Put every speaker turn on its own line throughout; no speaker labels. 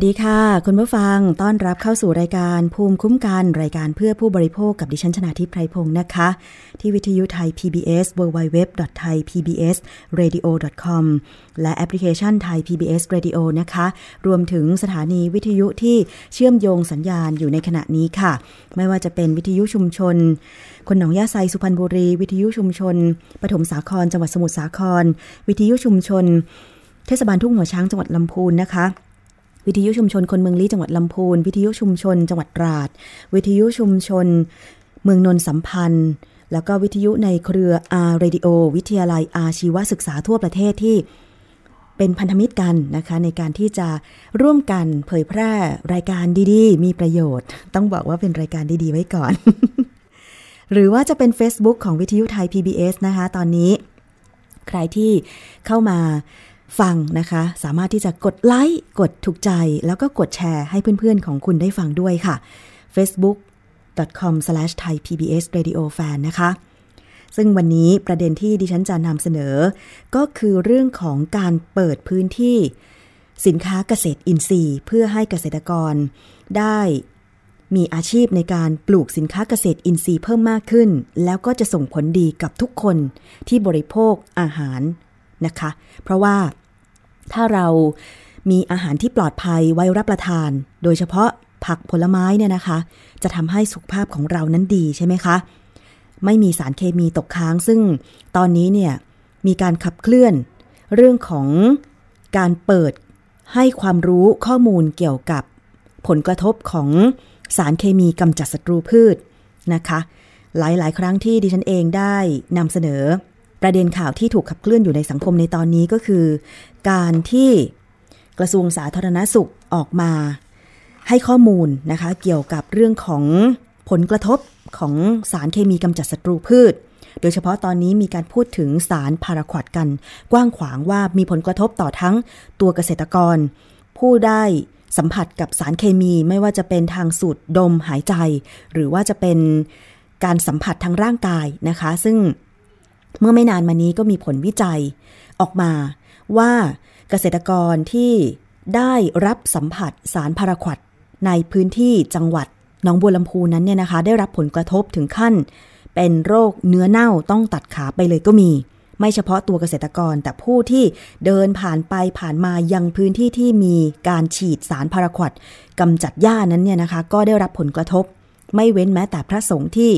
สวัสดี
ค่ะ คุ
ณผู้ฟังต้อนรับเข้าสู่รายการภูมิคุ้มกันรายการเพื่อผู้บริโภคกับดิฉันชนาทิพไพรพงศ์นะคะ ที่วิทยุไทย PBS www.thaipbsradio.com และแอปพลิเคชันไทย PBS Radio นะคะ รวมถึงสถานีวิทยุที่เชื่อมโยงสัญญาณอยู่ในขณะนี้ค่ะ ไม่ว่าจะเป็นวิทยุชุมชน คนหนองยาไซสุพรรณบุรี วิทยุชุมชนปฐมสาครจังหวัดสมุทรสาคร วิทยุชุมชน เทศบาลทุ่งหัวช้างจังหวัดลำพูนนะคะ วิทยุชุมชนคนเมืองลี้จังหวัดลำพูน วิทยุชุมชน จังหวัดตราด วิทยุชุมชน เมืองนนท์สัมพันธ์ แล้วก็วิทยุในเครือ R-Radio วิทยาลัยอาชีวศึกษาทั่วประเทศที่เป็นพันธมิตรกันนะคะในการที่จะร่วมกันเผยแพร่รายการดีๆ มีประโยชน์ ต้องบอกว่าเป็นรายการดีๆ ไว้ก่อน หรือว่าจะเป็น Facebook ของวิทยุไทย PBS นะคะ ตอนนี้ ใครที่เข้ามา ฟังนะคะ สามารถที่จะกดไลค์กดถูกใจ แล้วก็กดแชร์ให้เพื่อนๆของคุณได้ฟังด้วยค่ะ facebook.com/thaipbsradiofan นะคะ ซึ่งวันนี้ประเด็นที่ดิฉันจะนำเสนอ ก็คือเรื่องของการเปิดพื้นที่ สินค้าเกษตรอินทรีย์ เพื่อให้เกษตรกรได้มีอาชีพในการปลูกสินค้าเกษตรอินทรีย์เพิ่มมากขึ้น แล้วก็จะส่งผลดีกับทุกคนที่บริโภคอาหารนะคะ เพราะว่า ถ้าเรามีอาหารที่ปลอดภัยไว้รับประทาน โดยเฉพาะผักผลไม้เนี่ยนะคะ จะทำให้สุขภาพของเรานั้นดีใช่ไหมคะ ไม่มีสารเคมีตกค้าง ซึ่งตอนนี้เนี่ยมีการขับเคลื่อน เรื่องของการเปิดให้ความรู้ข้อมูลเกี่ยวกับผลกระทบของสารเคมีกำจัดศัตรูพืชนะคะ หลายๆ ครั้งที่ดิฉันเองได้นำเสนอ ประเด็นข่าวที่ถูกขับเคลื่อนอยู่ในสังคมในตอนนี้ก็คือ การที่กระทรวงสาธารณสุขออกมาให้ข้อมูลนะคะ เกี่ยวกับเรื่องของผลกระทบของสารเคมีกำจัดศัตรูพืช โดยเฉพาะตอนนี้มีการพูดถึงสารพาราควอดกัน กว้างขวางว่ามีผลกระทบต่อทั้งตัวเกษตรกร ผู้ได้สัมผัสกับสารเคมีไม่ว่าจะเป็นทางสูดดมหายใจ หรือว่าจะเป็นการสัมผัสทางร่างกายนะคะ ซึ่งเมื่อไม่นานมานี้ก็มีผลวิจัยออกมา ว่าเกษตรกรที่ได้รับสัมผัสสารพาราควดในพื้นที่จังหวัดหนองบัวลำพูนั้นเนี่ยนะคะ ได้รับผลกระทบถึงขั้น เป็นโรคเนื้อเน่าต้องตัดขาไปเลยก็มี ไม่เฉพาะตัวเกษตรกรแต่ผู้ที่เดินผ่านไปผ่านมายังพื้นที่ที่มีการฉีดสารพาราควดกำจัดหญ้านั้นเนี่ยนะคะ ก็ได้รับผลกระทบ ไม่เว้นแม้แต่พระสงฆ์ที่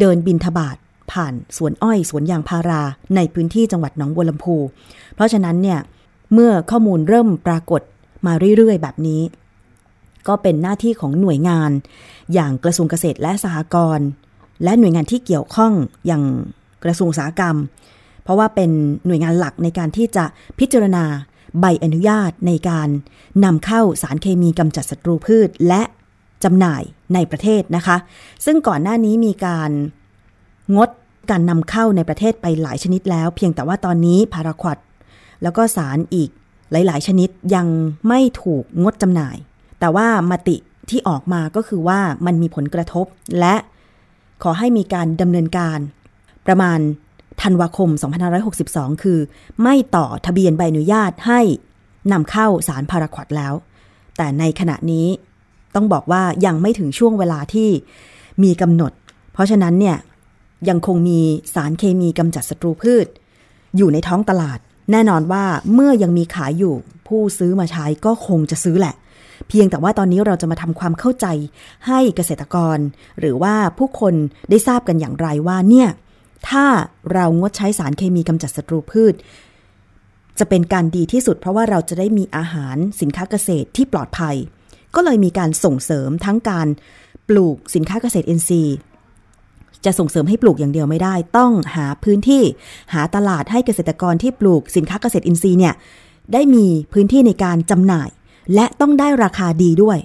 เดินบินทบาท ผ่านสวนอ้อยสวนยางพาราในพื้นที่จังหวัดหนองบัวลำพู เพราะฉะนั้นเนี่ยเมื่อข้อมูลเริ่มปรากฏมาเรื่อยๆ แบบนี้ ก็เป็นหน้าที่ของหน่วยงาน อย่างกระทรวงเกษตรและสหกรณ์และหน่วยงานที่เกี่ยวข้องอย่างกระทรวงอุตสาหกรรม เพราะว่าเป็นหน่วยงานหลักในการที่จะพิจารณาใบอนุญาตในการนำเข้าสารเคมีกำจัดศัตรูพืชและจำหน่ายในประเทศนะคะ ซึ่งก่อนหน้านี้มีการงด การนำเข้าในประเทศไปหลายชนิดแล้ว เพียงแต่ว่าตอนนี้พาราควดแล้วก็สารอีกหลาย ๆ ชนิดยังไม่ถูกงดจำหน่าย แต่ว่ามติที่ออกมาก็คือว่ามันมีผลกระทบ และขอให้มีการดำเนินการ ประมาณธันวาคม 2562 คือ ไม่ต่อทะเบียนใบอนุญาตให้นำเข้าสารพาราควดแล้ว แต่ในขณะนี้ต้องบอกว่ายังไม่ถึงช่วงเวลาที่มีกำหนด เพราะฉะนั้นเนี่ย ยังคงมีสารเคมีกำจัดศัตรูพืช อยู่ในท้องตลาด แน่นอนว่าเมื่อยังมีขายอยู่ ผู้ซื้อมาใช้ก็คงจะซื้อแหละ เพียงแต่ว่าตอนนี้เราจะมาทำความเข้าใจให้เกษตรกร หรือว่าผู้คนได้ทราบกันอย่างไรว่าเนี่ยถ้าเรางดใช้สารเคมีกำจัดศัตรูพืช จะเป็นการดีที่สุดเพราะว่าเราจะได้มีอาหารสินค้าเกษตรที่ปลอดภัย ก็เลยมีการส่งเสริมทั้งการปลูกสินค้าเกษตรอินทรีย์ จะส่งเสริมให้ปลูกอย่างเดียวไม่ได้ ต้องหาพื้นที่หาตลาดให้เกษตรกรที่ปลูกสินค้าเกษตรอินทรีย์เนี่ยได้มีพื้นที่ในการจำหน่าย และต้องได้ราคาดีด้วย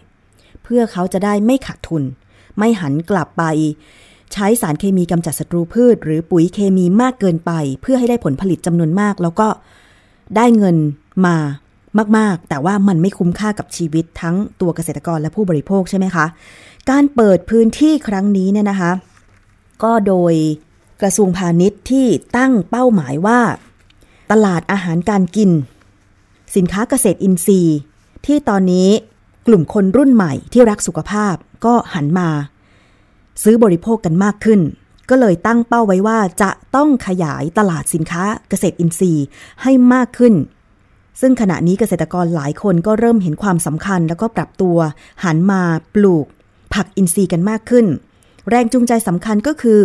เพื่อเขาจะได้ไม่ขาดทุน ไม่หันกลับไป ใช้สารเคมีกำจัดศัตรูพืช หรือปุ๋ยเคมีมากเกินไป เพื่อให้ได้ผลผลิตจำนวนมาก แล้วก็ได้เงินมามาก ๆ แต่ว่ามันไม่คุ้มค่ากับชีวิตทั้งตัวเกษตรกรและผู้บริโภคใช่ไหมคะ การเปิดพื้นที่ครั้งนี้เนี่ยนะคะ ก็โดยกระทรวงพาณิชย์ที่ตั้งเป้าหมายว่า ตลาดอาหารการกิน สินค้าเกษตรอินทรีย์ ที่ตอนนี้กลุ่มคนรุ่นใหม่ที่รักสุขภาพก็หันมา ซื้อบริโภคกันมากขึ้น ก็เลยตั้งเป้าไว้ว่าจะต้องขยายตลาดสินค้าเกษตรอินทรีย์ให้มากขึ้น ซึ่งขณะนี้เกษตรกรหลายคนก็เริ่มเห็นความสำคัญแล้วก็ปรับตัว หันมาปลูก ผักอินทรีย์กันมากขึ้น แรงจูงใจสำคัญก็คือ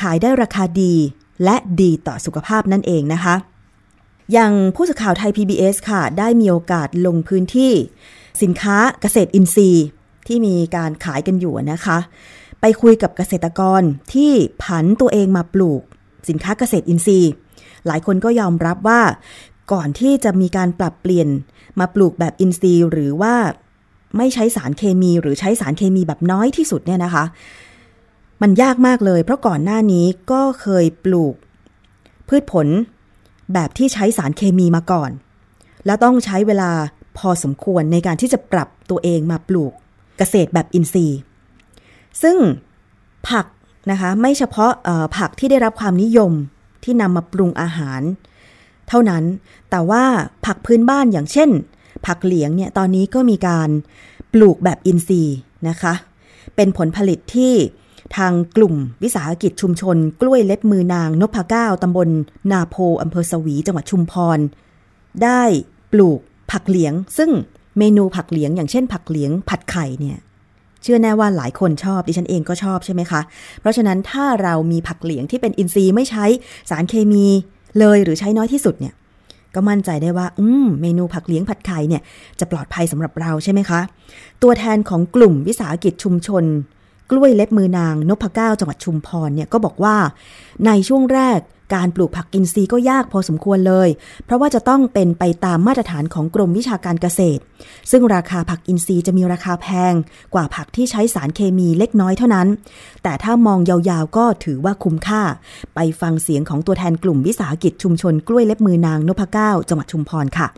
ขายได้ราคาดีและดีต่อสุขภาพนั่นเองนะคะ อย่างผู้สื่อข่าวไทย PBS ค่ะ ได้มีโอกาสลงพื้นที่ สินค้าเกษตรอินทรีย์ ที่มีการขายกันอยู่นะคะ ไปคุยกับเกษตรกรที่ผันตัวเองมาปลูก สินค้าเกษตรอินทรีย์ หลายคนก็ยอมรับว่า ก่อนที่จะมีการปรับเปลี่ยนมาปลูกแบบอินทรีย์ หรือว่าไม่ใช้สารเคมีหรือใช้สารเคมีแบบน้อยที่สุดเนี่ยนะคะ มันยากมากเลย เพราะก่อนหน้านี้ก็เคยปลูก พืชผลแบบที่ใช้สารเคมีมาก่อน แล้วต้องใช้เวลาพอสมควรในการที่จะปรับตัวเองมาปลูกเกษตรแบบอินทรีย์ ซึ่งผักนะคะไม่เฉพาะผักที่ได้รับความนิยมที่นำมาปรุงอาหาร เท่านั้นแต่ว่าผักพื้นบ้านอย่างเช่น ผักเหลียงเนี่ยตอนนี้ก็มีการปลูกแบบอินทรีย์นะคะ เป็นผลผลิตที่ ทางกลุ่มวิสาหกิจชุมชน กล้วยเล็บมือนางนพเก้าตำบลนาโพอำเภอสวีจังหวัดชุมพร ได้ปลูกผักเหลียง ซึ่งเมนูผักเหลียง อย่างเช่น ผักเหลียงผัดไข่เนี่ยเชื่อแน่ว่าหลายคนชอบดิฉันเองก็ชอบใช่ไหมคะ เพราะฉะนั้นถ้าเรามีผักเหลียงที่เป็นอินทรีย์ไม่ใช้สารเคมีเลยหรือใช้น้อยที่สุดเนี่ยก็มั่นใจได้ว่า อืม เมนูผักเลี้ยงผัดไข่เนี่ย จะปลอดภัยสำหรับเราใช่ไหมคะ ตัวแทนของกลุ่มวิสาหกิจชุมชน กล้วยเล็บมือนางนพเก้าจังหวัดชุมพรเนี่ยก็บอกว่าในช่วงแรกการปลูกผักอินทรีย์ก็ยากพอสมควรเลย เพราะว่าจะต้องเป็นไปตามมาตรฐานของกรมวิชาการเกษตร ซึ่งราคาผักอินทรีย์จะมีราคาแพงกว่าผักที่ใช้สารเคมีเล็กน้อยเท่านั้น แต่ถ้ามองยาวๆก็ถือว่าคุ้มค่า ไปฟังเสียงของตัวแทนกลุ่มวิสาหกิจชุมชนกล้วยเล็บมือนางนพเก้าจังหวัดชุมพรค่ะ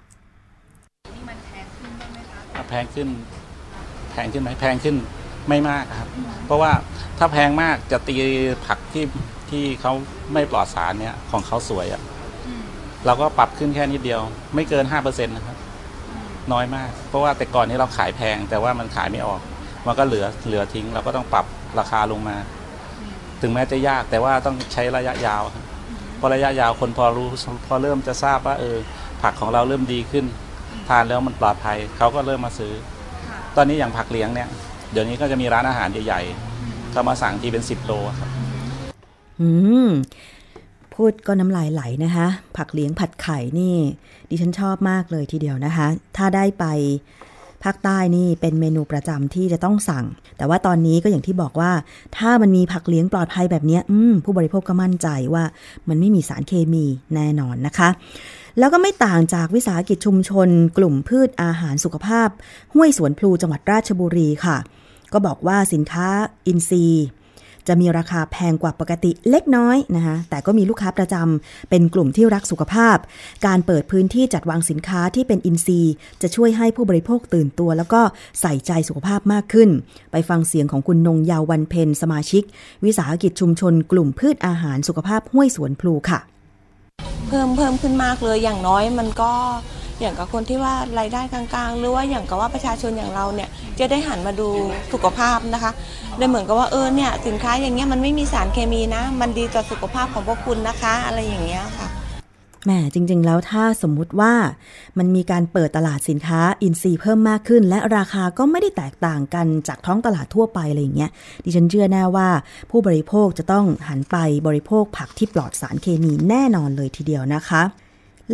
แพงขึ้น แพงขึ้นไหมแพงขึ้น ไม่มากครับ เพราะว่าถ้าแพงมากจะตีผักที่ที่เขาไม่ปลอดสารเนี่ยของเขาสวยอะ่ะเราก็ปรับขึ้นแค่นิดเดียว ไม่เกินห้าเปอร์เซ็นต์นะครับ น้อยมาก เพราะว่าแต่ก่อนนี้เราขายแพง แต่ว่ามันขายไม่ออก มันก็เหลือเหลือทิ้ง เราก็ต้องปรับราคาลงมา ถึงแม้จะยากแต่ว่าต้องใช้ระยะยาวครับเพราะระยะยาวคนพอรู้พอเริ่มจะทราบว่าเออ ผักของเราเริ่มดีขึ้น ทานแล้วมันปลอดภัยเขาก็เริ่มมาซื้อ ตอนนี้อย่างผักเลี้ยงเนี่ย เดี๋ยวนี้ก็จะมีร้านอาหารใหญ่ๆเขามาสั่งทีเป็นสิบโลครับ
อืม พูดก็น้ำลายไหลนะคะ ผักเลี้ยงผัดไข่นี่ ดิฉันชอบมากเลยทีเดียวนะคะ ถ้าได้ไป ภาคใต้นี่เป็นเมนูประจำที่จะต้องสั่ง แต่ว่าตอนนี้ก็อย่างที่บอกว่า ถ้ามันมีผักเลี้ยงปลอดภัยแบบนี้ผู้บริโภคก็มั่นใจว่ามันไม่มีสารเคมีแน่นอนนะคะ แล้วก็ไม่ต่างจากวิสาหกิจชุมชน กลุ่มพืชอาหารสุขภาพ ห้วยสวนพลูจังหวัดราชบุรีค่ะ ก็บอกว่าสินค้าอินทรีย์ จะมีราคาแพงกว่าปกติเล็กน้อยนะคะแต่ก็มีลูกค้าประจำเป็นกลุ่มที่รักสุขภาพ การเปิดพื้นที่จัดวางสินค้าที่เป็นอินทรีย์ จะช่วยให้ผู้บริโภคตื่นตัว แล้วก็ใส่ใจสุขภาพมากขึ้น ไปฟังเสียงของคุณนงยาววันเพ็ญสมาชิก วิสาหกิจชุมชน กลุ่มพืชอาหารสุขภาพห้วยสวนพลูค่ะ
เพิ่มเพิ่มขึ้นมากเลยอย่างน้อยมันก็ อย่างกับคนที่ว่ารายได้กลางๆ หรือว่าอย่างกับว่าประชาชนอย่างเราเนี่ยจะได้หันมาดูสุขภาพนะคะเลยเหมือนกับว่าเออเนี่ยสินค้าอย่างเงี้ยมันไม่มีสารเคมีนะ มันดีต่อสุขภาพของพวกคุณนะคะ อะไรอย่างเงี้ยค่ะ
แหมจริง ๆ แล้วถ้าสมมุติว่ามันมีการเปิดตลาดสินค้าอินทรีย์เพิ่มมากขึ้น และราคาก็ไม่ได้แตกต่างกันจากท้องตลาดทั่วไปอะไรอย่างเงี้ยดิฉันเชื่อแน่ว่าผู้บริโภคจะต้องหันไปบริโภคผักที่ปลอดสารเคมีแน่นอนเลยทีเดียวนะคะ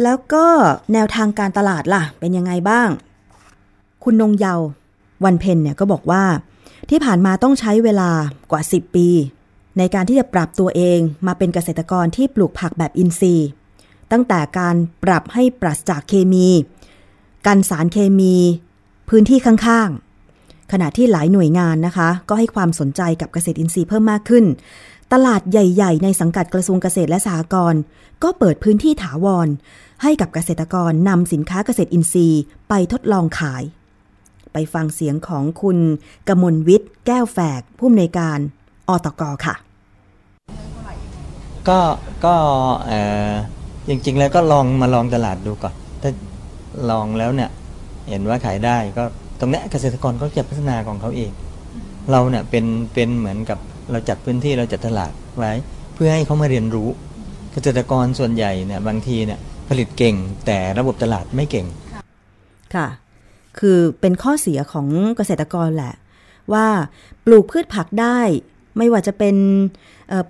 แล้วก็แนวทางการตลาดล่ะ เป็นยังไงบ้าง คุณนงเยาว์วันเพ็ญเนี่ยก็บอกว่า ที่ผ่านมาต้องใช้เวลากว่า 10 ปี ในการที่จะปรับตัวเองมาเป็นเกษตรกรที่ปลูกผักแบบอินทรีย์ ตั้งแต่การปรับให้ปราศจากเคมี กันสารเคมี พื้นที่ข้างๆ ขณะที่หลายหน่วยงานนะคะ ก็ให้ความสนใจกับเกษตรอินทรีย์เพิ่มมากขึ้น ตลาดใหญ่ๆ ในสังกัดกระทรวงเกษตรและสหกรณ์ก็เปิดพื้นที่ถาวร ให้กับเกษตรกรนำสินค้าเกษตรอินทรีย์ ไปทดลองขาย ไปฟังเสียงของคุณกมลวิทย์ แก้วแฝก ผู้อำนวยการอตกค่ะ
ก็ก็เออจริงๆ แล้วก็ลองมาลองตลาดดูก่อน ถ้าลองแล้วเนี่ย เห็นว่าขายได้ก็ตรงนี้เกษตรกรก็จะพัฒนาของเขาเอง เราเนี่ยเป็นเป็นเหมือนกับ เราจัดพื้นที่เราจัดตลาดไว้ เพื่อให้เขามาเรียนรู้ เกษตรกรส่วนใหญ่เนี่ยบางทีเนี่ยผลิตเก่งแต่ระบบตลาดไม่เก่ง
ค่ะ คือเป็นข้อเสียของเกษตรกรแหละ ว่าปลูกพืชผักได้ไม่ว่าจะเป็น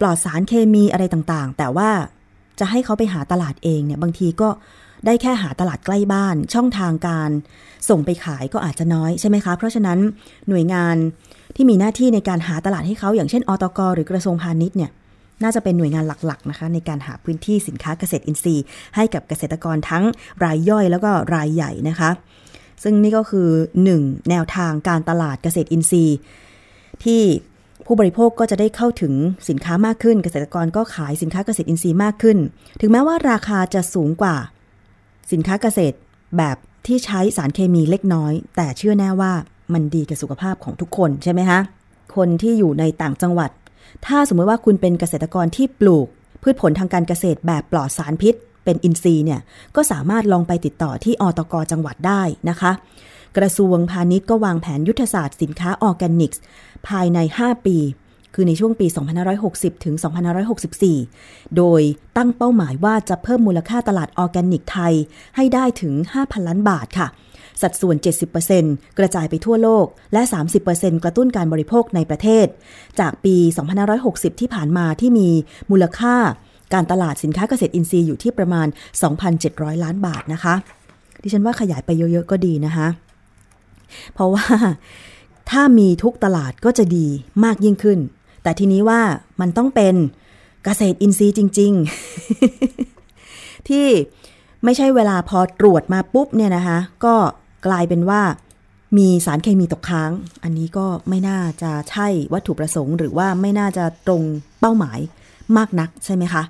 ปลอดสารเคมีอะไรต่างๆ แต่ว่าจะให้เขาไปหาตลาดเองเนี่ยบางทีก็ได้แค่หาตลาดใกล้บ้าน ช่องทางการ ส่งไปขายก็อาจจะน้อยใช่ไหมคะ เพราะฉะนั้นหน่วยงาน ที่มีหน้าที่ในการหาตลาดให้เขาอย่างเช่นอตกหรือกระทรวงพาณิชย์เนี่ยน่าจะเป็นหน่วยงานหลักๆนะคะในการหาพื้นที่สินค้าเกษตรอินทรีย์ ให้กับเกษตรกรทั้งรายย่อยแล้วก็รายใหญ่นะคะ ซึ่งนี่ก็คือ 1. แนวทางการตลาดเกษตรอินทรีย์ ที่ผู้บริโภคก็จะได้เข้าถึงสินค้ามากขึ้น เกษตรกรก็ขายสินค้าเกษตรอินทรีย์มากขึ้น ถึงแม้ว่าราคาจะสูงกว่า สินค้าเกษตรแบบที่ใช้สารเคมีเล็กน้อย แต่เชื่อแน่ว่า มันดีกับสุขภาพของทุกคนใช่ไหมคะคนที่อยู่ในต่างจังหวัด ถ้าสมมติว่าคุณเป็นเกษตรกรที่ปลูก พืชผลทางการเกษตรแบบปลอดสารพิษ เป็นอินทรีย์เนี่ยก็สามารถลองไปติดต่อที่อตกจังหวัดได้นะคะ กระทรวงพาณิชย์ก็วางแผนยุทธศาสตร์สินค้าออร์แกนิกส์ภายใน 5 ปีคือในช่วงปี 2560 ถึง 2564 โดยตั้งเป้าหมายว่าจะเพิ่มมูลค่าตลาดออร์แกนิกไทยให้ได้ถึง 5,000 ล้านบาทค่ะ สัดส่วน 70%กระจายไปทั่วโลก และ 30%กระตุ้นการบริโภคในประเทศ จากปี 2560 ที่ผ่านมาที่มีมูลค่าการตลาดสินค้าเกษตรอินทรีย์อยู่ที่ประมาณ 2,700 ล้านบาทนะคะ ดิฉันว่าขยายไปเยอะๆก็ดีนะคะ เพราะว่าถ้ามีทุกตลาดก็จะดีมากยิ่งขึ้น แต่ทีนี้ว่ามันต้องเป็นเกษตรอินทรีย์จริง ๆ ที่ไม่ใช่เวลาพอตรวจมาปุ๊บเนี่ยนะคะ ก็ กลายเป็นว่ามีสารเคมีตกค้าง อันนี้ก็ไม่น่าจะใช่วัตถุประสงค์ หรือว่าไม่น่าจะตรงเป้าหมายมากนักใช่ไหมคะ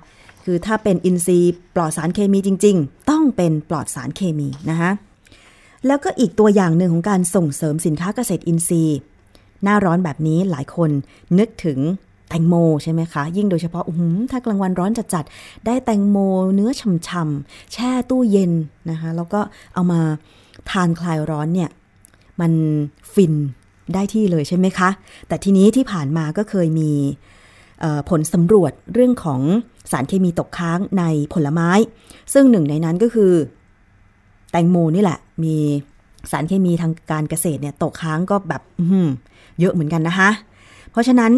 คือถ้าเป็นอินทรีย์ปลอดสารเคมีจริง ๆ ต้องเป็นปลอดสารเคมีนะคะแล้วก็อีกตัวอย่างหนึ่งของการส่งเสริมสินค้าเกษตรอินทรีย์ หน้าร้อนแบบนี้หลายคนนึกถึงแตงโมใช่ไหมคะ ยิ่งโดยเฉพาะอื้อหือถ้ากลางวันร้อนจัดๆได้แตงโมเนื้อฉ่ำๆแช่ตู้เย็นนะคะ แล้วก็เอามา ทานคลายร้อนเนี่ยมันฟินได้ที่เลยใช่ไหมคะ แต่ทีนี้ที่ผ่านมาก็เคยมีผลสำรวจเรื่องของสารเคมีตกค้างในผลไม้ ซึ่งหนึ่งในนั้นก็คือ แตงโมนี่แหละ มีสารเคมีทางการเกษตรเนี่ยตกค้างก็แบบเยอะเหมือนกันนะคะ เพราะฉะนั้น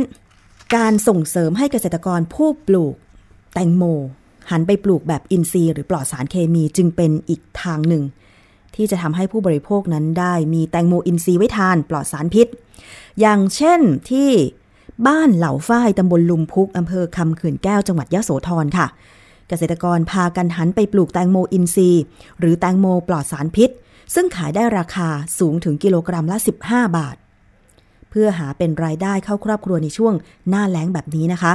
การส่งเสริมให้เกษตรกรผู้ปลูกแตงโม หันไปปลูกแบบอินทรีย์หรือปลอดสารเคมีจึงเป็นอีกทางหนึ่ง ที่จะทำให้ผู้บริโภคนั้นได้มีแตงโมอินทรีย์ไว้ทานปลอดสารพิษ อย่างเช่นที่บ้านเหล่าฝ้ายตำบลลุมพุกอำเภอคำเขื่อนแก้วจังหวัดยะโสธรค่ะ เกษตรกรพากันหันไปปลูกแตงโมอินทรีย์ หรือแตงโมปลอดสารพิษ ซึ่งขายได้ราคาสูงถึงกิโลกรัมละ 15 บาท เพื่อหาเป็นรายได้เข้าครอบครัวในช่วงหน้าแล้งแบบนี้นะคะ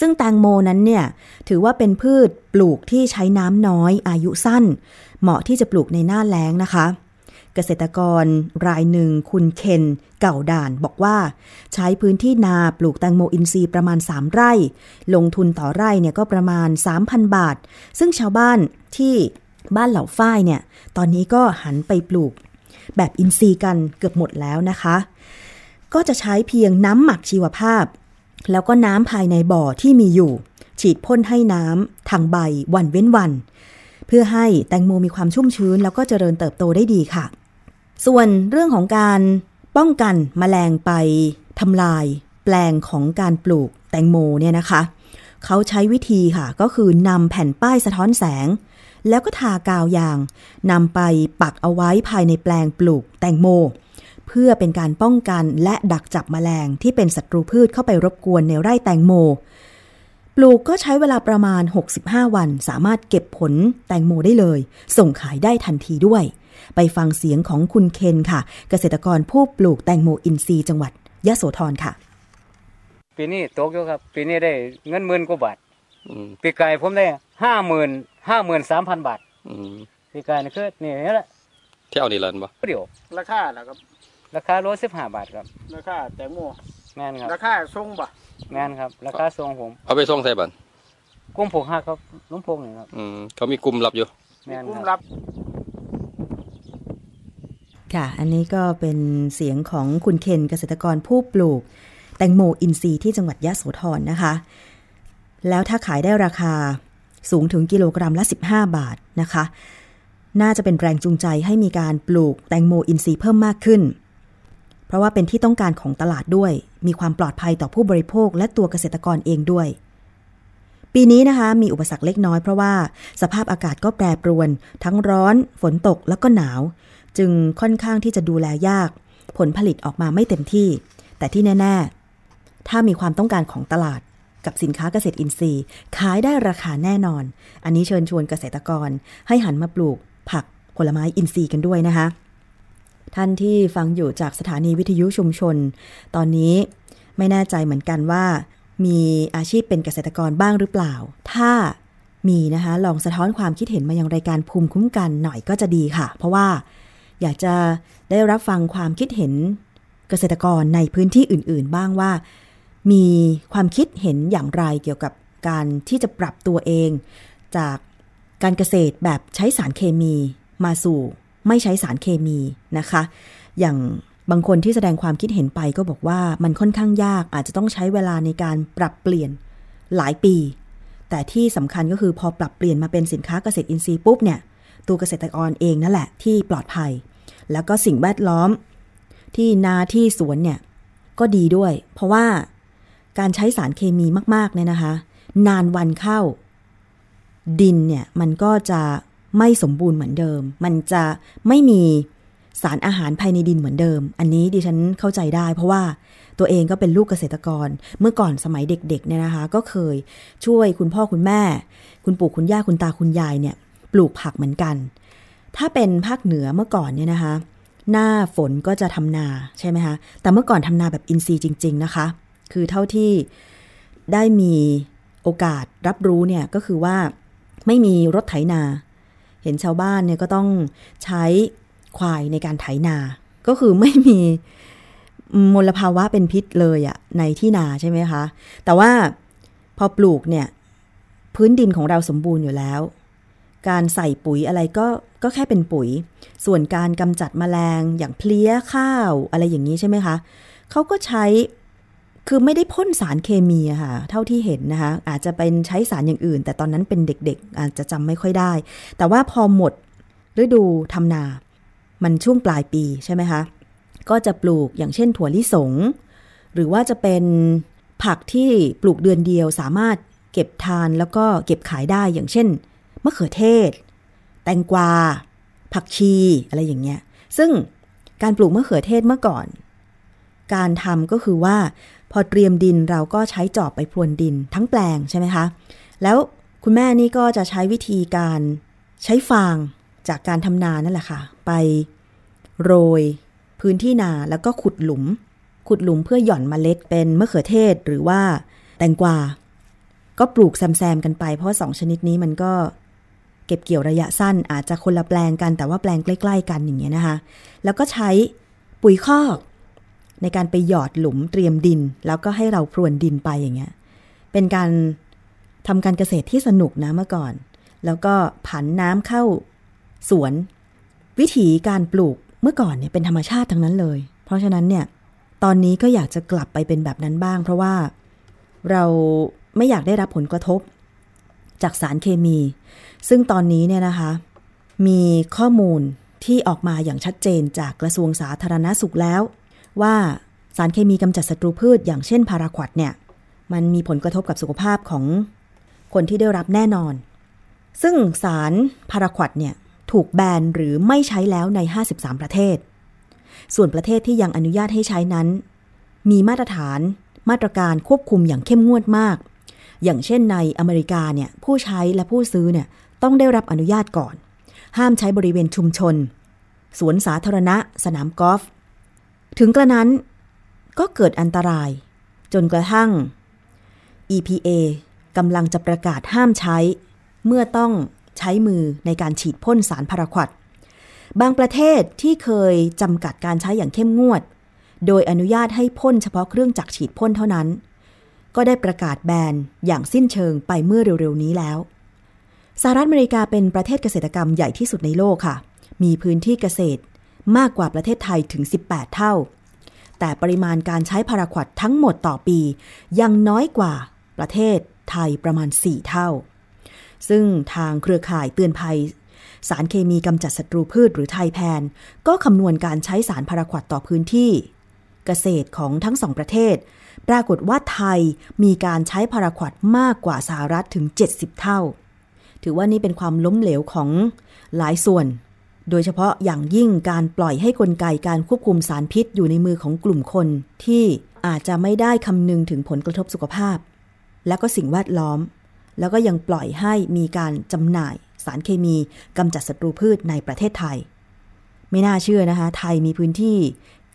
ซึ่งแตงโมนั้นเนี่ยถือว่าเป็นพืชปลูกที่ใช้น้ำน้อยอายุสั้น เหมาะที่จะปลูกในหน้าแล้งนะคะ เกษตรกรรายหนึ่งคุณเคนเก่าด่านบอกว่า ใช้พื้นที่นาปลูกแตงโมอินทรีย์ประมาณ 3 ไร่ ลงทุนต่อไร่เนี่ยก็ประมาณ 3,000 บาท ซึ่งชาวบ้านที่บ้านเหล่าฝ้ายเนี่ยตอนนี้ก็หันไปปลูกแบบอินทรีย์กันเกือบหมดแล้วนะคะ ก็จะใช้เพียงน้ำหมักชีวภาพ แล้วก็น้ำภายในบ่อที่มีอยู่ ฉีดพ่นให้น้ำทางใบวันเว้นวัน เพื่อให้แตงโมมีความชุ่มชื้น แล้วก็เจริญเติบโตได้ดีค่ะ ส่วนเรื่องของการป้องกันแมลงไปทำลาย แปลงของการปลูกแตงโมเนี่ยนะคะ เขาใช้วิธีค่ะ ก็คือนำแผ่นป้ายสะท้อนแสง แล้วก็ทากาวยางนำไปปักเอาไว้ภายในแปลงปลูกแตงโม เพื่อเป็นการป้องกันและดักจับแมลงที่เป็นศัตรูพืชเข้าไปรบกวนในไร่แตงโม ลูกก็ใช้เวลาประมาณ 65 วัน สามารถเก็บผลแตงโมได้เลย ส่งขายได้ทันทีด้วย ไปฟังเสียงของคุณเคนค่ะ เกษตรกรผู้ปลูกแตงโมอินทรีย์จังหวัดยะโสธรค่ะ
ปีนี้ตกอยู่ครับ ปีนี้ได้เงินหมื่นกว่าบาท
อืม
ปีกายผมได้ห้าหมื่นห้าหมื่นสามพันบาท
อืม
ปีกายนี่คือนี่นี่แหละ
เที่ยวนี่เลยบ่
เดียว
ราคาล่ะครับ
ราคาโลสิบห้าบาทครับ
ราคาแตงโม
แม่นครับ
ราคาส่งบ่
แม่นครับราคาทรงผม
เอาไปส่งใส่บัน
กุ้งผูกหักครับลุงพงนี่ครับ
อืมเขามีกลุ่มรับอยู่
แม่น
กุ้ม
ค
รั
รับ
บ
ค่ะ อันนี้ก็เป็นเสียงของคุณเคนเกษตรกรผู้ปลูก แตงโมอินทรีย์ที่จังหวัดยะโสธรนะคะ แล้วถ้าขายได้ราคาสูงถึงกิโลกรัมละ 15 บาทนะคะ น่าจะเป็นแรงจูงใจให้มีการปลูกแตงโมอินทรีย์เพิ่มมากขึ้น เพราะว่าเป็นที่ต้องการของตลาดด้วย มีความปลอดภัยต่อผู้บริโภคและตัวเกษตรกรเองด้วย ปีนี้นะคะมีอุปสรรคเล็กน้อยเพราะว่าสภาพอากาศก็แปรปรวน ทั้งร้อน ฝนตกแล้วก็หนาว จึงค่อนข้างที่จะดูแลยาก ผลผลิตออกมาไม่เต็มที่ แต่ที่แน่ ๆ ถ้ามีความต้องการของตลาดกับสินค้าเกษตรอินทรีย์ ขายได้ราคาแน่นอน อันนี้เชิญชวนเกษตรกรให้หันมาปลูกผักผลไม้อินทรีย์กันด้วยนะคะ ท่านที่ฟังอยู่จากสถานีวิทยุชุมชน ตอนนี้ไม่แน่ใจเหมือนกันว่า มีอาชีพเป็นเกษตรกรบ้างหรือเปล่า ถ้ามีนะคะลองสะท้อนความคิดเห็นมายังรายการภูมิคุ้มกันหน่อยก็จะดีค่ะ เพราะว่าอยากจะได้รับฟังความคิดเห็นเกษตรกรในพื้นที่อื่น ๆ บ้างว่า มีความคิดเห็นอย่างไรเกี่ยวกับการที่จะปรับตัวเอง จากการเกษตรแบบใช้สารเคมีมาสู่ ไม่ใช้สารเคมีนะคะ อย่างบางคนที่แสดงความคิดเห็นไปก็บอกว่ามันค่อนข้างยากอาจจะต้องใช้เวลาในการปรับเปลี่ยนหลายปี แต่ที่สำคัญก็คือพอปรับเปลี่ยนมาเป็นสินค้าเกษตรอินทรีย์ปุ๊บเนี่ยตัวเกษตรกรเองนั่นแหละที่ปลอดภัย แล้วก็สิ่งแวดล้อมที่นาที่สวนเนี่ยก็ดีด้วย เพราะว่าการใช้สารเคมีมากๆเนี่ยนะคะ นานวันเข้า ดินเนี่ยมันก็จะ ไม่สมบูรณ์เหมือนเดิม มันจะไม่มีสารอาหารภายในดินเหมือนเดิม อันนี้ดิฉันเข้าใจได้ เพราะว่าตัวเองก็เป็นลูกเกษตรกร เมื่อก่อนสมัยเด็กๆเนี่ยนะคะ ก็เคยช่วยคุณพ่อคุณแม่ คุณปู่คุณย่าคุณตาคุณยายเนี่ย ปลูกผักเหมือนกัน ถ้าเป็นภาคเหนือเมื่อก่อนเนี่ยนะคะ หน้าฝนก็จะทำนาใช่ไหมคะ แต่เมื่อก่อนทำนาแบบอินทรีย์จริง ๆนะคะ คือเท่าที่ได้มีโอกาสรับรู้เนี่ยก็คือว่าไม่มีรถไถนา เห็นชาวบ้านเนี่ยก็ต้องใช้ควายในการไถนา ก็คือไม่มีมลภาวะเป็นพิษเลยอะในที่นาใช่ไหมคะ แต่ว่าพอปลูกเนี่ย พื้นดินของเราสมบูรณ์อยู่แล้ว การใส่ปุ๋ยอะไรก็ก็แค่เป็นปุ๋ย ส่วนการกำจัดแมลงอย่างเพลี้ยข้าวอะไรอย่างนี้ใช่ไหมคะเขาก็ใช้ คือไม่ได้พ่นสารเคมีอะค่ะ เท่าที่เห็นนะคะ อาจจะเป็นใช้สารอย่างอื่น แต่ตอนนั้นเป็นเด็กๆ อาจจะจำไม่ค่อยได้ แต่ว่าพอหมดฤดูทำนา มันช่วงปลายปีใช่ไหมคะ ก็จะปลูกอย่างเช่นถั่วลิสง หรือว่าจะเป็นผักที่ปลูกเดือนเดียวสามารถเก็บทานแล้วก็เก็บขายได้อย่างเช่นมะเขือเทศ แตงกวา ผักชีอะไรอย่างเงี้ย ซึ่งการปลูกมะเขือเทศเมื่อก่อน การทำก็คือว่า พอเตรียมดินเราก็ใช้จอบไปพรวนดินทั้งแปลงใช่ไหมคะ แล้วคุณแม่นี่ก็จะใช้วิธีการใช้ฟางจากการทำนานั่นแหละค่ะ ไปโรยพื้นที่นาแล้วก็ขุดหลุม ขุดหลุมเพื่อหย่อนเมล็ดเป็นมะเขือเทศหรือว่าแตงกวา ก็ปลูกแซมๆกันไป เพราะสองชนิดนี้มันก็เก็บเกี่ยวระยะสั้นอาจจะคนละแปลงกันแต่ว่าแปลงใกล้ ๆ กันอย่างเงี้ยนะคะ แล้วก็ใช้ปุ๋ยคอก ในการไปหยอดหลุมเตรียมดิน แล้วก็ให้เราพรวนดินไปอย่างเงี้ย เป็นการทำการเกษตรที่สนุกนะเมื่อก่อน แล้วก็ผันน้ำเข้าสวน วิธีการปลูกเมื่อก่อนเนี่ยเป็นธรรมชาติทั้งนั้นเลย เพราะฉะนั้นเนี่ยตอนนี้ก็อยากจะกลับไปเป็นแบบนั้นบ้าง เพราะว่าเราไม่อยากได้รับผลกระทบ จากสารเคมี ซึ่งตอนนี้เนี่ยนะคะ มีข้อมูลที่ออกมาอย่างชัดเจนจากกระทรวงสาธารณาสุขแล้ว ว่าสารเคมีกำจัดศัตรูพืชอย่างเช่นพาราควดเนี่ย มันมีผลกระทบกับสุขภาพของคนที่ได้รับแน่นอน ซึ่งสารพาราควดเนี่ยถูกแบนหรือไม่ใช้แล้วใน 53 ประเทศ ส่วนประเทศที่ยังอนุญาตให้ใช้นั้น มีมาตรฐานมาตรการควบคุมอย่างเข้มงวดมาก อย่างเช่นในอเมริกาเนี่ยผู้ใช้และผู้ซื้อเนี่ยต้องได้รับอนุญาตก่อน ห้ามใช้บริเวณชุมชน สวนสาธารณะ สนามกอล์ฟ ถึงกระนั้นก็เกิดอันตราย จนกระทั่ง EPA กำลังจะประกาศห้ามใช้ เมื่อต้องใช้มือในการฉีดพ่นสารพาราควดบางประเทศที่เคยจำกัดการใช้อย่างเข้มงวด โดยอนุญาตให้พ่นเฉพาะเครื่องจักรฉีดพ่นเท่านั้น ก็ได้ประกาศแบนอย่างสิ้นเชิงไปเมื่อเร็วๆนี้แล้วสหรัฐอเมริกาเป็นประเทศเกษตรกรรมใหญ่ที่สุดในโลกค่ะ มีพื้นที่เกษตร มากกว่าประเทศไทยถึง 18 เท่า แต่ปริมาณการใช้พาราควดทั้งหมดต่อปี ยังน้อยกว่าประเทศไทยประมาณ 4 เท่า ซึ่งทางเครือข่ายเตือนภัย สารเคมีกำจัดศัตรูพืชหรือไทยแพน ก็คำนวณการใช้สารพาราควดต่อพื้นที่ เกษตรของทั้งสองประเทศ ปรากฏว่าไทยมีการใช้พาราควดมากกว่าสหรัฐถึง 70 เท่า ถือว่านี่เป็นความล้มเหลวของหลายส่วน โดยเฉพาะอย่างยิ่งการปล่อยให้กลไกการควบคุมสารพิษอยู่ในมือของกลุ่มคน ที่อาจจะไม่ได้คำนึงถึงผลกระทบสุขภาพ และก็สิ่งแวดล้อม แล้วก็ยังปล่อยให้มีการจำหน่ายสารเคมีกำจัดศัตรูพืชในประเทศไทย ไม่น่าเชื่อนะคะ ไทยมีพื้นที่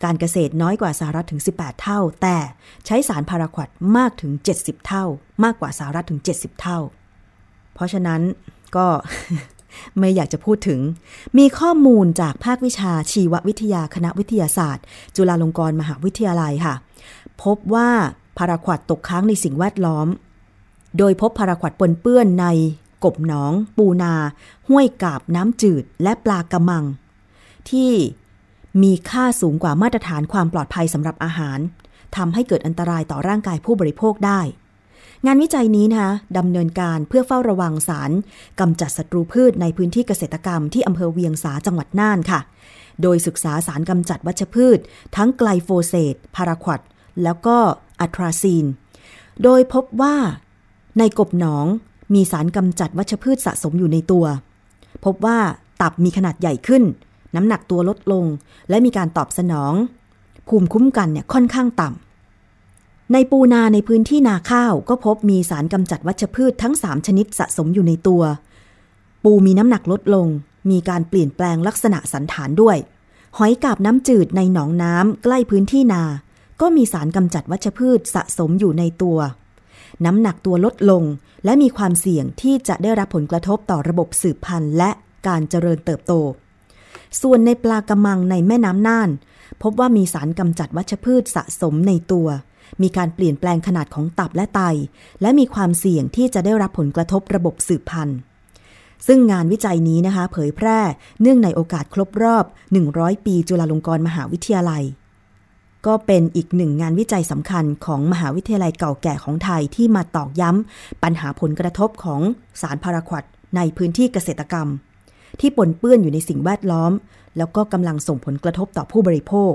การเกษตรน้อยกว่าสหรัฐถึง 18 เท่า แต่ใช้สารพาราควดมากถึง 70 เท่า มากกว่าสหรัฐถึง 70 เท่า เพราะฉะนั้นก็ ไม่อยากจะพูดถึง มีข้อมูลจากภาควิชาชีววิทยาคณะวิทยาศาสตร์ จุฬาลงกรณ์มหาวิทยาลัยค่ะ พบว่าพาราควดตกค้างในสิ่งแวดล้อม โดยพบพาราควดปนเปื้อนในกบหนอง ปูนา ห้วยกาบน้ำจืด และปลากระมัง ที่มีค่าสูงกว่ามาตรฐานความปลอดภัยสำหรับอาหารทำให้เกิดอันตรายต่อร่างกายผู้บริโภคได้ งานวิจัยนี้นะคะดำเนินการเพื่อเฝ้าระวังสารกำจัดศัตรูพืชในพื้นที่เกษตรกรรมที่อำเภอเวียงสาจังหวัดน่านค่ะ โดยศึกษาสารกำจัดวัชพืช ทั้งไกลโฟเซตพาราควอตแล้วก็อะทราซีน โดยพบว่าในกบหนองมีสารกำจัดวัชพืชสะสมอยู่ในตัว พบว่าตับมีขนาดใหญ่ขึ้น น้ำหนักตัวลดลง และมีการตอบสนอง ภูมิคุ้มกันเนี่ยค่อนข้างต่ำ ในปูนาในพื้นที่นาข้าวก็พบมีสารกำจัดวัชพืชทั้ง 3 ชนิดสะสมอยู่ในตัว ปูมีน้ำหนักลดลง มีการเปลี่ยนแปลงลักษณะสันฐานด้วย หอยกาบน้ำจืดในหนองน้ำใกล้พื้นที่นา ก็มีสารกำจัดวัชพืชสะสมอยู่ในตัว น้ำหนักตัวลดลง และมีความเสี่ยงที่จะได้รับผลกระทบต่อระบบสืบพันธุ์และการเจริญเติบโต ส่วนในปลากระมังในแม่น้ำน่าน พบว่ามีสารกำจัดวัชพืชสะสมในตัว มีการเปลี่ยนแปลงขนาดของตับและไต และมีความเสี่ยงที่จะได้รับผลกระทบระบบสืบพันธุ์ ซึ่งงานวิจัยนี้นะคะ เผยแพร่เนื่องในโอกาสครบรอบ 100 ปีจุฬาลงกรณ์มหาวิทยาลัย ก็เป็นอีกหนึ่งงานวิจัยสำคัญของมหาวิทยาลัยเก่าแก่ของไทยที่มาตอกย้ำปัญหาผลกระทบของสารพาราควดในพื้นที่เกษตรกรรม ที่ปนเปื้อนอยู่ในสิ่งแวดล้อม แล้วก็กำลังส่งผลกระทบต่อผู้บริโภค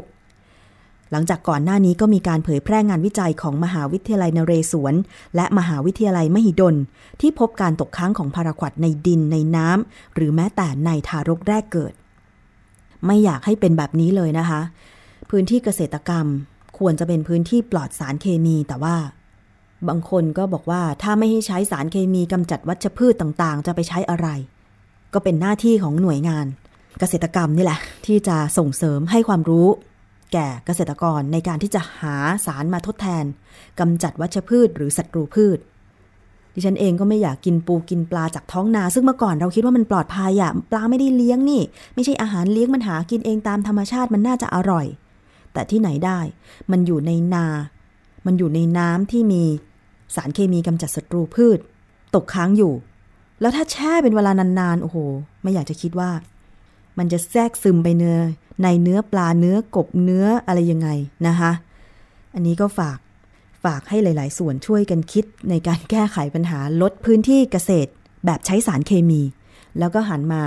หลังจากก่อนหน้านี้ก็มีการเผยแพร่งานวิจัยของมหาวิทยาลัยนเรศวร และมหาวิทยาลัยมหิดล ที่พบการตกค้างของพาราควดในดินในน้ำหรือแม้แต่ในทารกแรกเกิด ไม่อยากให้เป็นแบบนี้เลยนะคะ พื้นที่เกษตรกรรมควรจะเป็นพื้นที่ปลอดสารเคมีแต่ว่า บางคนก็บอกว่าถ้าไม่ให้ใช้สารเคมีกำจัดวัชพืชต่างๆ จะไปใช้อะไร ก็เป็นหน้าที่ของหน่วยงาน เกษตรกรรมนี่แหละ ที่จะส่งเสริมให้ความรู้ แก่เกษตรกรในการที่จะหาสารมาทดแทนกำจัดวัชพืชหรือศัตรูพืช ดิฉันเองก็ไม่อยากกินปูกินปลาจากท้องนา ซึ่งเมื่อก่อนเราคิดว่ามันปลอดภัยอะปลาไม่ได้เลี้ยงนี่ ไม่ใช่อาหารเลี้ยงมันหากินเองตามธรรมชาติมันน่าจะอร่อย แต่ที่ไหนได้ มันอยู่ในนา มันอยู่ในน้ำที่มีสารเคมีกำจัดศัตรูพืช ตกค้างอยู่ แล้วถ้าแช่เป็นเวลานานๆโอ้โห ไม่อยากจะคิดว่า มันจะแทรกซึมไปเนื้อ ในเนื้อปลาเนื้อกบเนื้ออะไรยังไงนะคะ อันนี้ก็ฝากฝากให้หลาย ๆ ส่วนช่วยกันคิดในการแก้ไขปัญหาลดพื้นที่เกษตร แบบใช้สารเคมี แล้วก็หันมา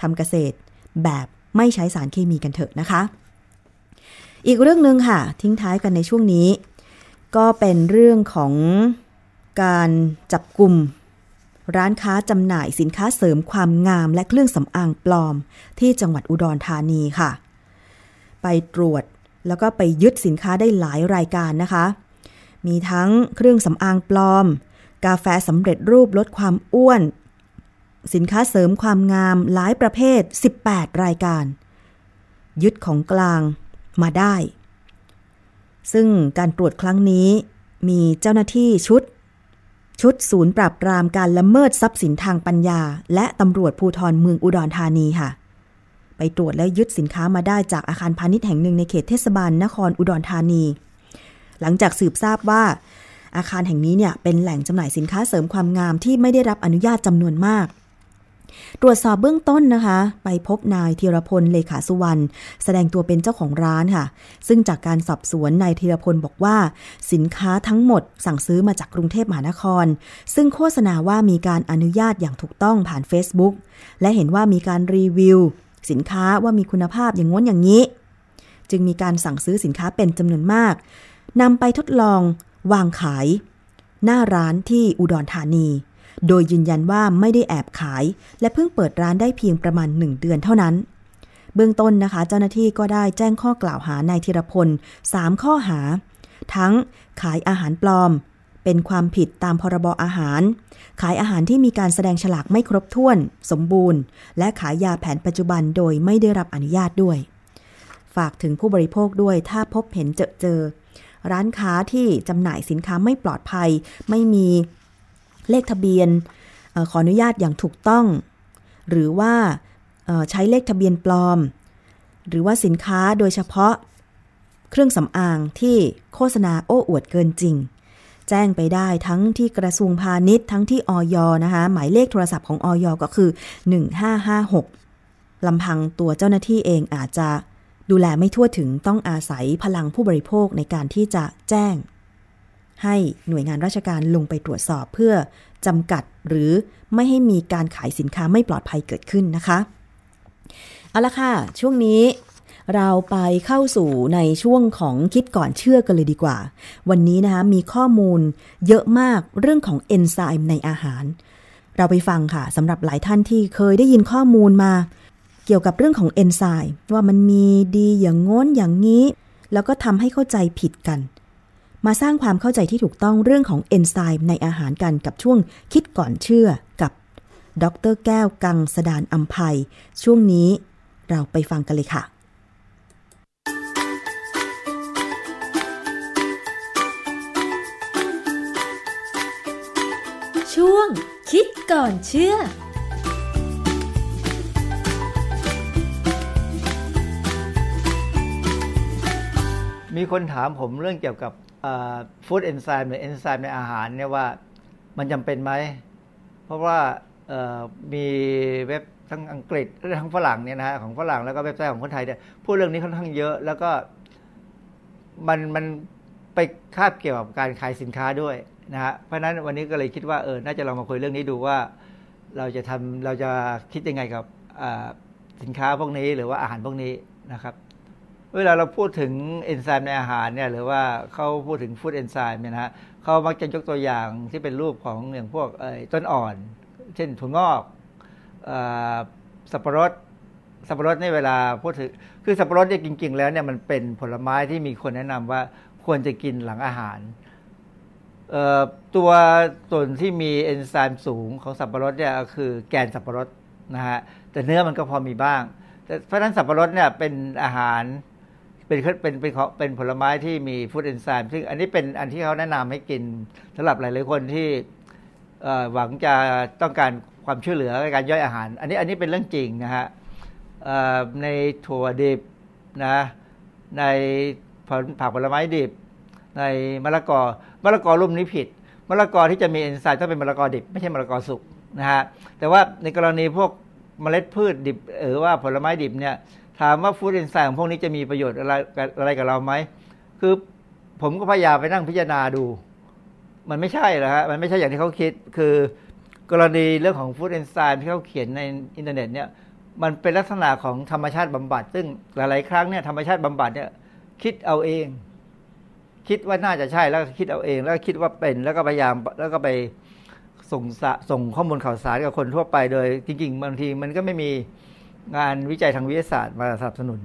ทำเกษตรแบบไม่ใช้สารเคมีกันเถอะนะคะ อีกเรื่องหนึ่งค่ะ ทิ้งท้ายกันในช่วงนี้ ก็เป็นเรื่องของการจับกลุ่มร้านค้าจำหน่ายสินค้าเสริมความงามและเครื่องสำอางปลอม ที่จังหวัดอุดรธานีค่ะ ไปตรวจ แล้วก็ไปยึดสินค้าได้หลายรายการนะคะ มีทั้งเครื่องสำอางปลอม กาแฟสำเร็จรูปลดความอ้วน สินค้าเสริมความงามหลายประเภท 18 รายการ ยึดของกลางมาได้ ซึ่งการตรวจครั้งนี้มีเจ้าหน้าที่ชุด ชุดศูนย์ปราบปรามการละเมิดทรัพย์สินทางปัญญา และตำรวจภูธรเมืองอุดรธานีค่ะ ไปตรวจและยึดสินค้ามาได้จากอาคารพาณิชย์แห่งหนึ่งในเขตเทศบาลนครอุดรธานี หลังจากสืบทราบว่า อาคารแห่งนี้เนี่ยเป็นแหล่งจำหน่ายสินค้าเสริมความงามที่ไม่ได้รับอนุญาตจำนวนมาก ตรวจสอบเบื้องต้นนะคะ ไปพบนายธีรพลเลขาสุวรรณแสดงตัวเป็นเจ้าของร้านค่ะ ซึ่งจากการสอบสวนนายธีรพลบอกว่า สินค้าทั้งหมดสั่งซื้อมาจากกรุงเทพมหานคร ซึ่งโฆษณาว่ามีการอนุญาตอย่างถูกต้องผ่าน Facebook และเห็นว่ามีการรีวิว สินค้าว่ามีคุณภาพอย่างง้นอย่างนี้ จึงมีการสั่งซื้อสินค้าเป็นจำนวนมากนำไปทดลองวางขาย หน้าร้านที่อุดรธานี โดยยืนยันว่าไม่ได้แอบขาย และเพิ่งเปิดร้านได้เพียงประมาณหนึ่งเดือนเท่านั้น เบื้องต้นนะคะ เจ้าหน้าที่ก็ได้แจ้งข้อกล่าวหานายธีรพล 3 ข้อหา ทั้งขายอาหารปลอม เป็นความผิดตามพรบอาหาร ขายอาหารที่มีการแสดงฉลากไม่ครบถ้วน สมบูรณ์ และขายยาแผนปัจจุบันโดยไม่ได้รับอนุญาตด้วย ฝากถึงผู้บริโภคด้วยถ้าพบเห็นเจอเจอ ร้านค้าที่จำหน่ายสินค้าไม่ปลอดภัย ไม่มีเลขทะเบียนอขออนุญาตอย่างถูกต้อง หรือว่าใช้เลขทะเบียนปลอม หรือว่าสินค้าโดยเฉพาะ เครื่องสำอางที่โฆษณาโอ้อวดเกินจริง แจ้งไปได้ทั้งที่กระทรวงพาณิชย์ทั้งที่ออยนะคะ หมายเลขโทรศัพท์ของออยก็คือ 1556ลำพังตัวเจ้าหน้าที่เองอาจจะดูแลไม่ทั่วถึงต้องอาศัยพลังผู้บริโภคในการที่จะแจ้ง ให้หน่วยงานราชการลงไปตรวจสอบเพื่อจำกัดหรือไม่ให้มีการขายสินค้าไม่ปลอดภัยเกิดขึ้นนะคะ เอาละค่ะ ช่วงนี้ เราไปเข้าสู่ในช่วงของคิดก่อนเชื่อกันเลยดีกว่า วันนี้นะคะมีข้อมูลเยอะมากเรื่องของเอนไซม์ในอาหาร เราไปฟังค่ะสำหรับหลายท่านที่เคยได้ยินข้อมูลมา เกี่ยวกับเรื่องของเอนไซม์ว่ามันมีดีอย่างโน้นอย่างนี้ แล้วก็ทำให้เข้าใจผิดกัน มาสร้างความเข้าใจที่ถูกต้องเรื่องของเอนไซม์ในอาหารกันกับช่วงคิดก่อนเชื่อกับดรแก้วกังสดานอัมภัยช่วงนี้เราไปฟังกันเลยค่ะ
วง คิดก่อนเชื่อ
มีคนถามผมเรื่องเกี่ยวกับฟู้ดเอนไซม์หรือเอนไซม์ในอาหารเนี่ยว่ามันจำเป็นไหม เพราะว่ามีเว็บทั้งอังกฤษและทั้งฝรั่งเนี่ยนะฮะของฝรั่งแล้วก็เว็บไซต์ของคนไทยเนี่ยพูดเรื่องนี้ค่อนข้างเยอะแล้วก็มันมันไปคาบเกี่ยวกับการขายสินค้าด้วย นะฮะเพราะนั้นวันนี้ก็เลยคิดว่าเออน่าจะลองมาคุยเรื่องนี้ดูว่า เราจะทำเราจะคิดยังไงกับสินค้าพวกนี้หรือว่าอาหารพวกนี้นะครับเวลาเราพูดถึงเอนไซม์ในอาหารเนี่ยหรือว่าเขาพูดถึงฟู้ดเอนไซม์เนี่ยนะฮะเขามักจะยกตัวอย่างที่เป็นรูปของอย่างพวกต้นอ่อน เช่นถั่วงอกอสับปะรดสับปะรดในเวลาพูดถึงคือสับปะรดเนี่ยจริง ๆ แล้วเนี่ยมันเป็นผลไม้ที่มีคนแนะนำว่าควรจะกินหลังอาหาร ตัวส่วนที่มีเอนไซม์สูงของสับปะรดเนี่ยคือแกนสับปะรดนะฮะแต่เนื้อมันก็พอมีบ้าง แต่เพราะฉะนั้นสับปะรดเนี่ยเป็นอาหารเป็นเป็นเป็นเป็นผลไม้ที่มีฟู้ดเอนไซม์ซึ่งอันนี้เป็นอันที่เขาแนะนำให้กินสำหรับหลายๆคนที่หวังจะต้องการความช่วยเหลือในการย่อยอาหาร อันนี้อันนี้เป็นเรื่องจริงนะฮะในถั่วดิบนะในผักผลไม้ดิบ ในมะละกอ มะละกอรุ่มนี้ผิดมะละกอที่จะมีเอนไซม์ต้องเป็นมะละกอดิบไม่ใช่มะละกอสุกนะฮะแต่ว่าในกรณีพวกเมล็ดพืชดิบหรือว่าผลไม้ดิบเนี่ยถามว่าฟู้ดเอนไซม์ของพวกนี้จะมีประโยชน์อะไรอะไรกับเราไหมคือผมก็พยายามไปนั่งพิจารณาดู มันไม่ใช่หรอฮะมันไม่ใช่อย่างที่เขาคิดคือกรณีเรื่องของ food enzyme ที่เขาเขียนในอินเทอร์เน็ตเนี่ยมันเป็นลักษณะของธรรมชาติบำบัด ซึ่งหลาย ๆ ครั้งเนี่ยธรรมชาติบำบัดเนี่ยคิดเอาเอง คิดว่าน่าจะใช่แล้วก็คิดเอาเอง แล้วก็คิดว่าเป็นแล้วก็พยายามแล้วก็ไปส่งส,ส่งข้อมูลข่าวสารกับคนทั่วไปโดยจริงๆบางทีมันก็ไม่มีงานวิจัยทางวิทยาศาสตร์มาสนับสนุน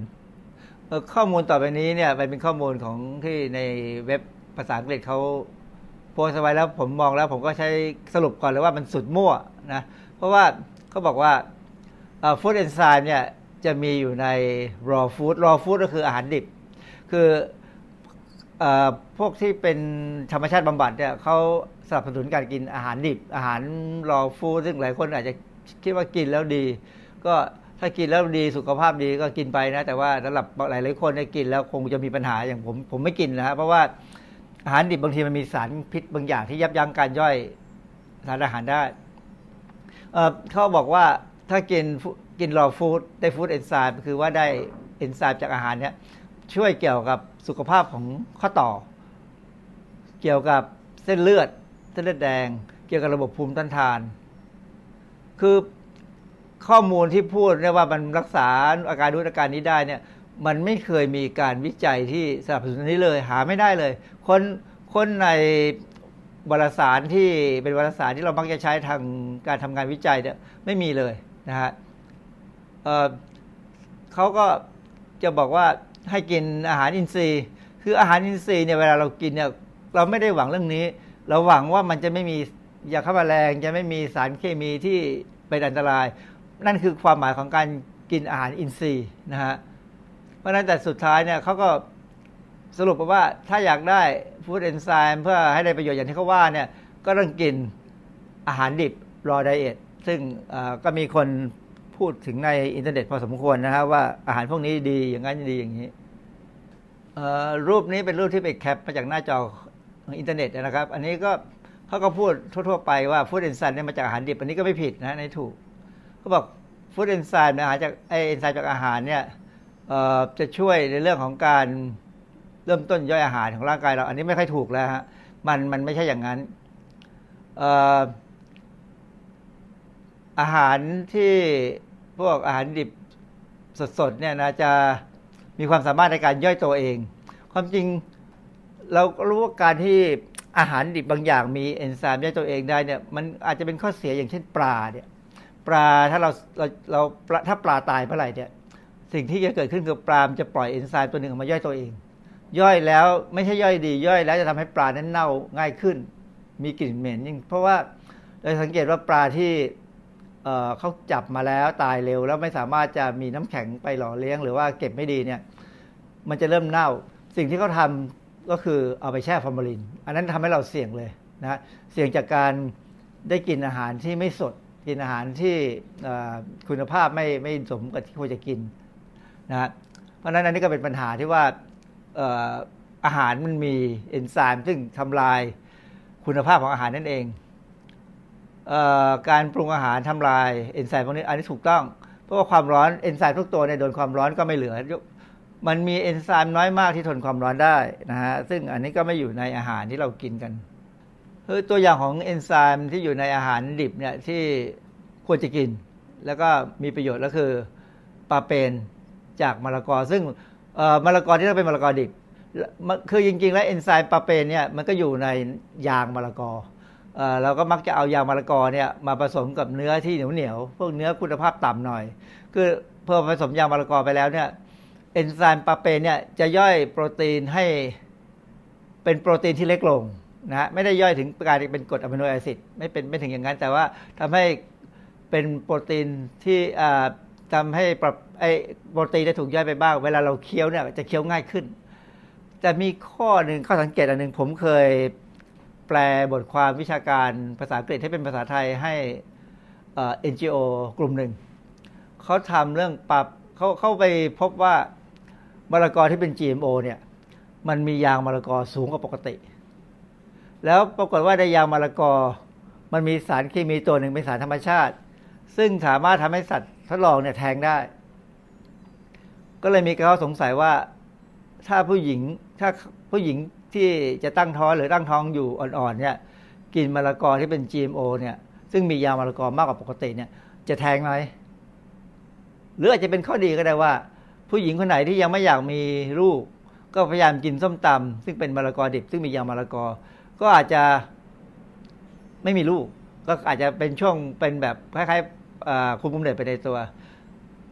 ข้อมูลต่อไปนี้เนี่ยมันเป็นข้อมูลของที่ในเว็บภาษาอังกฤษเขาโพสต์ไว้แล้วผมมองแล้วผมก็ใช้สรุปก่อนเลยว่ามันสุดมั่วนะเพราะว่าเขาบอกว่าฟู้ดเอนไซม์เนี่ยจะมีอยู่ใน raw food raw food ก็คืออาหารดิบ คือ พวกที่เป็นธรรมชาติบำบัดเนี่ยเขาสนับสนุนการกินอาหารดิบ อาหารรอฟูซึ่งหลายคนอาจจะคิดว่ากินแล้วดี ก็ถ้ากินแล้วดีสุขภาพดีก็กินไปนะ แต่ว่าสำหรับหลายหลายคนเนี่ยกินแล้วคงจะมีปัญหาอย่างผมผมไม่กินนะฮะเพราะว่าอาหารดิบบางทีมันมีสารพิษบางอย่างที่ยับยั้งการย่อยสารอาหารได้เเขาบอกว่าถ้ากินกินรอฟู้ดได้ฟู้ดเอนไซม์คือว่าได้เอนไซม์จากอาหารเนี่ยช่วยเกี่ยวกับ สุขภาพของข้อต่อ เกี่ยวกับเส้นเลือด เส้นเลือดแดง เกี่ยวกับระบบภูมิต้านทาน คือข้อมูลที่พูดเนี่ยว่ามันรักษาอาการนู้นอาการนี้ได้เนี่ยมันไม่เคยมีการวิจัยที่สนับสนุนอันนี้เลย หาไม่ได้เลย คนคนในวารสารที่เป็นวารสารที่เรามักจะใช้ทางการทำงานวิจัยเนี่ยไม่มีเลยนะฮะเออเขาก็จะบอกว่า ให้กินอาหารอินทรีย์ คืออาหารอินทรีย์เนี่ยเวลาเรากินเนี่ยเราไม่ได้หวังเรื่องนี้ เราหวังว่ามันจะไม่มียาฆ่าแมลงจะไม่มีสารเคมีที่เป็นอันตราย นั่นคือความหมายของการกินอาหารอินทรีย์นะฮะเพราะฉะนั้นแต่สุดท้ายเนี่ยเขาก็สรุปว่าถ้าอยากได้ food enzyme เพื่อให้ได้ประโยชน์อย่างที่เขาว่าเนี่ยก็ต้องกินอาหารดิบ raw diet ซึ่งก็มีคนพูดถึงในอินเทอร์เน็ตพอสมควรนะครับว่าอาหารพวกนี้ดีอย่างนั้นดีอย่างนี้ รูปนี้เป็นรูปที่ไปแคปมาจากหน้าจออินเทอร์เน็ตนะครับ อันนี้ก็เขาก็พูดทั่ว ๆ ไปว่าฟู้ดเอนไซม์เนี่ยมาจากอาหารดิบ อันนี้ก็ไม่ผิดนะในถูกเขาบอกฟู้ดเอนไซม์อาหารจากไอเอนไซม์จากอาหารเนี่ยจะช่วยในเรื่องของการเริ่มต้นย่อยอาหารของร่างกายเรา อันนี้ไม่ค่อยถูกแล้วฮะมันมันไม่ใช่อย่างนั้นอาหารที่พวกอาหารดิบสดๆเนี่ยนะจะ มีความสามารถในการย่อยตัวเอง ความจริงเราก็รู้ว่าการที่อาหารดิบบางอย่างมีเอนไซม์ย่อยตัวเองได้เนี่ยมันอาจจะเป็นข้อเสียอย่างเช่นปลาเนี่ยปลาถ้าเราเราเราปลาถ้าปลาตายเมื่อไหร่เนี่ยสิ่งที่จะเกิดขึ้นคือปลามจะปล่อยเอนไซม์ตัวหนึ่งออกมาย่อยตัวเอง ย่อยแล้วไม่ใช่ย่อยดี ย่อยแล้วจะทำให้ปลานั้นเน่าง่ายขึ้น มีกลิ่นเหม็นยิ่งเพราะว่าเราสังเกตว่าปลาที่ เขาจับมาแล้วตายเร็ว แล้วไม่สามารถจะมีน้ำแข็งไปหล่อเลี้ยง หรือว่าเก็บไม่ดีเนี่ย มันจะเริ่มเน่า สิ่งที่เขาทำก็คือเอาไปแช่ฟอร์มาลิน อันนั้นทำให้เราเสี่ยงเลยนะเสี่ยงจากการได้กินอาหารที่ไม่สด กินอาหารที่คุณภาพไม่ไม่สมกับที่ควรจะกินนะเพราะฉะนั้นอันนี้ก็เป็นปัญหาที่ว่าอาหารมันมีเอนไซม์ซึ่งทำลายคุณภาพของอาหารนั่นเอง การปรุงอาหารทำลายเอนไซม์พวกนี้อันนี้ถูกต้อง เพราะว่าความร้อนเอนไซม์ทุกตัวเนี่ยโดนความร้อนก็ไม่เหลือ มันมีเอนไซม์น้อยมากที่ทนความร้อนได้นะฮะซึ่งอันนี้ก็ไม่อยู่ในอาหารที่เรากินกันคือตัวอย่างของเอนไซม์ที่อยู่ในอาหารดิบเนี่ยที่ควรจะกิน แล้วก็มีประโยชน์ก็คือปลาเปนจากมะละกอ ซึ่งมะละกอที่ต้องเป็นมะละกอดิบคือจริงๆ แล้วเอนไซม์ปลาเปนเนี่ยมันก็อยู่ในยางมะละกอ เราก็มักจะเอายางมะละกอเนี่ยมาผสมกับเนื้อที่เหนียวเหนียวพวกเนื้อคุณภาพต่ำหน่อย คือพอผสมยางมะละกอไปแล้วเนี่ยเอนไซม์ปาเปนเนี่ยจะย่อยโปรตีนให้เป็นโปรตีนที่เล็กลงนะฮะไม่ได้ย่อยถึงกลายเป็นกรดอะมิโนแอซิดไม่เป็นไม่ถึงอย่างนั้น แต่ว่าทำให้เป็นโปรตีนที่อ่าทำให้ปรับไอโปรตีนได้ถูกย่อยไปบ้าง เวลาเราเคี้ยวเนี่ยจะเคี้ยวง่ายขึ้น แต่มีข้อหนึ่งข้อสังเกตอันหนึ่งผมเคย แปลบทความวิชาการภาษาอังกฤษให้เป็นภาษาไทยให้เอ่อ NGO กลุ่มหนึ่ง เขาทำเรื่องปรับเขาเข้าไปพบว่ามะละกอที่เป็น GMO เนี่ยมันมียางมะละกอสูงกว่าปกติ แล้วปรากฏว่าในยางมะละกอ มันมีสารเคมีตัวหนึ่งเป็นสารธรรมชาติ ซึ่งสามารถทำให้สัตว์ทดลองเนี่ยแทงได้ ก็เลยมีข้อสงสัยว่าถ้าผู้หญิงถ้าผู้หญิง ที่จะตั้งท้องหรือตั้งท้องอยู่อ่อนๆเนี่ยกินมะละกอที่เป็น GMO เนี่ย ซึ่งมียามะละกอมากกว่าปกติเนี่ย จะแทงไหมหรืออาจจะเป็นข้อดีก็ได้ว่า ผู้หญิงคนไหนที่ยังไม่อยากมีลูก ก็พยายามกินส้มตำซึ่งเป็นมะละกอดิบ ซึ่งมียามะละกอ ก็อาจจะไม่มีลูก ก็อาจจะเป็นช่วงเป็นแบบคล้ายๆคุมกำเนิดไปในตัว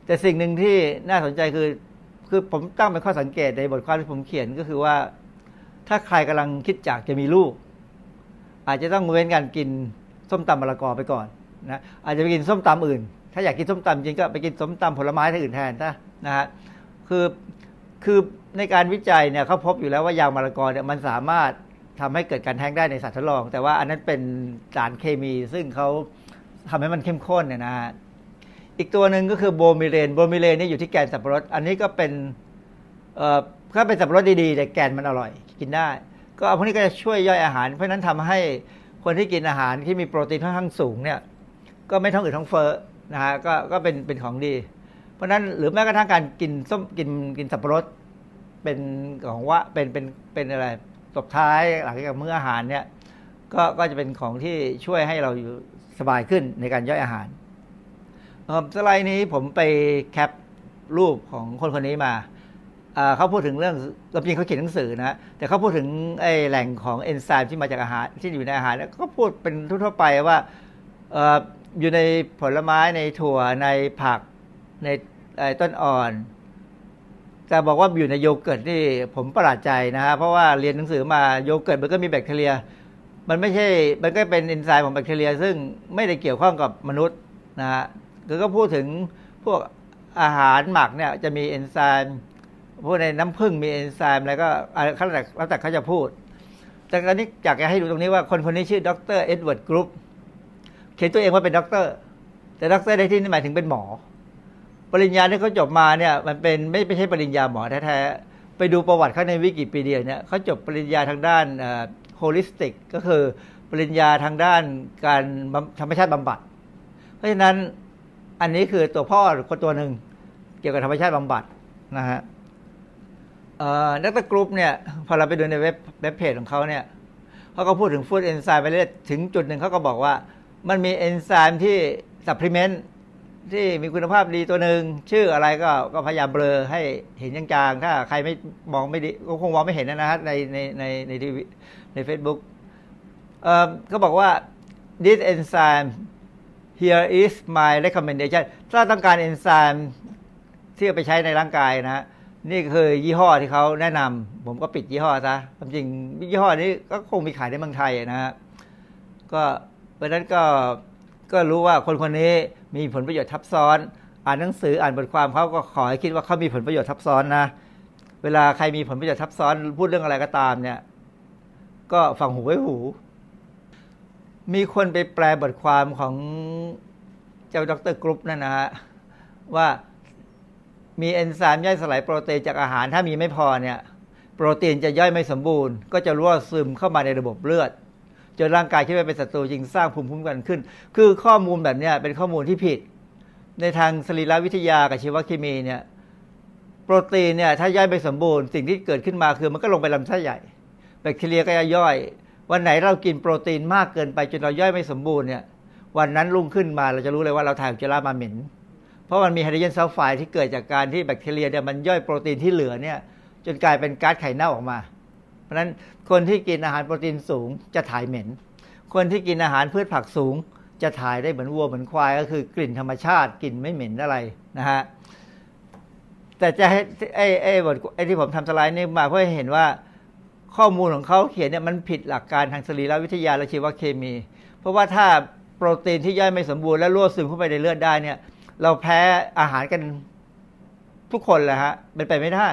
แต่สิ่งหนึ่งที่น่าสนใจคือ คือผมตั้งเป็นข้อสังเกตในบทความที่ผมเขียนก็คือว่า ถ้าใครกำลังคิดอยากจะมีลูก อาจจะต้องเว้นการกินส้มตำมะละกอไปก่อนนะอาจจะไปกินส้มตำอื่น ถ้าอยากกินส้มตำจริงก็ไปกินส้มตำผลไม้ที่อื่นแทนนะนะฮะคือคือในการวิจัยเนี่ยเขาพบอยู่แล้วว่ายางมะละกอเนี่ยมันสามารถทำให้เกิดการแท้งได้ในสัตว์ทดลอง แต่ว่าอันนั้นเป็นสารเคมีซึ่งเขาทำให้มันเข้มข้นเนี่ยนะฮะอีกตัวหนึ่งก็คือโบมิเลนโบมิเลนนี่อยู่ที่แกนสับปะรด อันนี้ก็เป็น ถ้าเป็นสับปะรดดีๆ แต่แกนมันอร่อย กินได้ ก็เอาพวกนี้ก็จะช่วยย่อยอาหาร เพราะนั้นทำให้คนที่กินอาหารที่มีโปรตีนค่อนข้างสูงเนี่ย ก็ไม่ท้องอืดท้องเฟ้อนะฮะก็ก็เป็นเป็นของดี เพราะนั้นหรือแม้กระทั่งการกินส้มกินกินสับปะรดเป็นของว่าเป็นเป็นเป็นอะไรตบท้ายหลังจากมื้ออาหารเนี่ยก็ก็จะเป็นของที่ช่วยให้เราอยู่สบายขึ้นในการย่อยอาหารเออสไลด์นี้ผมไปแคปรูปของคนคนนี้มา เขาพูดถึงเรื่องจริงเขาเขียนหนังสือนะแต่เขาพูดถึงไอ้แหล่งของเอนไซม์ที่มาจากอาหารที่อยู่ในอาหารเนี่ยก็พูดเป็นทั่วไปว่าออยู่ในผลไม้ในถั่วในผักในไอต้นอ่อน แต่บอกว่าอยู่ในโยเกิร์ตนี่ผมประหลาดใจนะฮะเพราะว่าเรียนหนังสือมาโยเกิร์ตมันก็มีแบคทีเรีย มันไม่ใช่ มันก็เป็นเอนไซม์ของแบคทีเรีย ซึ่งไม่ได้เกี่ยวข้องกับมนุษย์นะฮะคือก็พูดถึงพวกอาหารหมักเนี่ยจะมีเอนไซม์ พวกในน้ำผึ้งมีเอนไซม์อะไรก็อะไรแล้วแต่แล้วแต่เขาจะพูด แต่ตอนนี้อยากจะให้ดูตรงนี้ว่าคนคนนี้ชื่อดร. Edward Groupเขียนตัวเองว่าเป็นด็อกเตอร์ แต่ด็อกเตอร์ในที่นี้หมายถึงเป็นหมอ ปริญญาที่เขาจบมาเนี่ย มันเป็นไม่ไม่ใช่ปริญญาหมอแท้ๆ ไปดูประวัติเขาในวิกิพีเดียเนี่ยเขาจบปริญญาทางด้าน holistic ก็คือปริญญาทางด้านการธรรมชาติบำบัด เพราะฉะนั้นอันนี้คือตัวพ่อคนตัวหนึ่งเกี่ยวกับธรรมชาติบำบัดนะฮะ ด็อกเตอรุ๊ปเนี่ยพอเราไปดูในเว็บเว็บเพจของเขาเนี่ยเขาก็พูดถึง food enzyme ไปเรื่อยถึงจุดหนึ่งเขาก็บอกว่า มันมีเอนไซม์ที่ supplement ที่มีคุณภาพดีตัวหนึ่งชื่ออะไรก็ก็พยายามเบลอให้เห็นจางๆ ถ้าใครไม่มองไม่ดีก็คงมองไม่เห็นนะฮะในในในในทีวีใน Facebook เอ่อเขาบอกว่า this enzyme here is my recommendation ถ้าต้องการเอนไซม์ที่เอาไปใช้ในร่างกายนะฮะ นี่คือยี่ห้อที่เขาแนะนำผมก็ปิดยี่ห้อซะความจริงยี่ห้อนี้ก็คงมีขายในเมืองไทยนะฮะก็เพราะนั้นก็ก็รู้ว่าคนคนนี้มีผลประโยชน์ทับซ้อน อ่านหนังสืออ่านบทความเขาก็ขอให้คิดว่าเขามีผลประโยชน์ทับซ้อนนะ เวลาใครมีผลประโยชน์ทับซ้อน พูดเรื่องอะไรก็ตามเนี่ย ก็ฟังหูไว้หู มีคนไปแปลบทความของเจ้าดรกรุ๊ปนั่นนะฮะว่า มีเอนไซม์ย่อยสลายโปรตีนจากอาหารถ้ามีไม่พอเนี่ยโปรตีนจะย่อยไม่สมบูรณ์ ก็จะรั่วซึมเข้ามาในระบบเลือดจนร่างกายคิดว่าเป็นศัตรูจึงสร้างภูมิคุ้มกันขึ้น คือข้อมูลแบบนี้เป็นข้อมูลที่ผิด ในทางสรีรวิทยากับชีวเคมีเนี่ยโปรตีนเนี่ยถ้าย่อยไม่สมบูรณ์สิ่งที่เกิดขึ้นมาคือมันก็ลงไปลำไส้ใหญ่ แบคทีเรียก็จะย่อย วันไหนเรากินโปรตีนมากเกินไปจนเราย่อยไม่สมบูรณ์เนี่ยวันนั้นรุ่งขึ้นมาเราจะรู้เลยว่าเราถ่ายอุจจาระมาเหม็น เพราะมันมีไฮโดรเจนซัลไฟด์ที่เกิดจากการที่แบคทีเรียเนี่ยมันย่อยโปรตีนที่เหลือเนี่ยจนกลายเป็นก๊าซไข่เน่าออกมา เพราะฉะนั้นคนที่กินอาหารโปรตีนสูงจะถ่ายเหม็น คนที่กินอาหารพืชผักสูง จะถ่ายได้เหมือนวัวเหมือนควาย ก็คือกลิ่นธรรมชาติกลิ่นไม่เหม็นอะไรนะฮะแต่จะให้ไอ้ไอ้บทไอ้ที่ผมทำสไลด์นี่มาเพื่อให้เห็นว่าข้อมูลของเขาเขียนเนี่ยมันผิดหลักการทางสรีรวิทยาและชีวเคมี เพราะว่าถ้าโปรตีนที่ย่อยไม่สมบูรณ์และรั่วซึมเข้าไปในเลือดได้เนี่ย เราแพ้อาหารกันทุกคนแหละฮะเป็นไปไม่ได้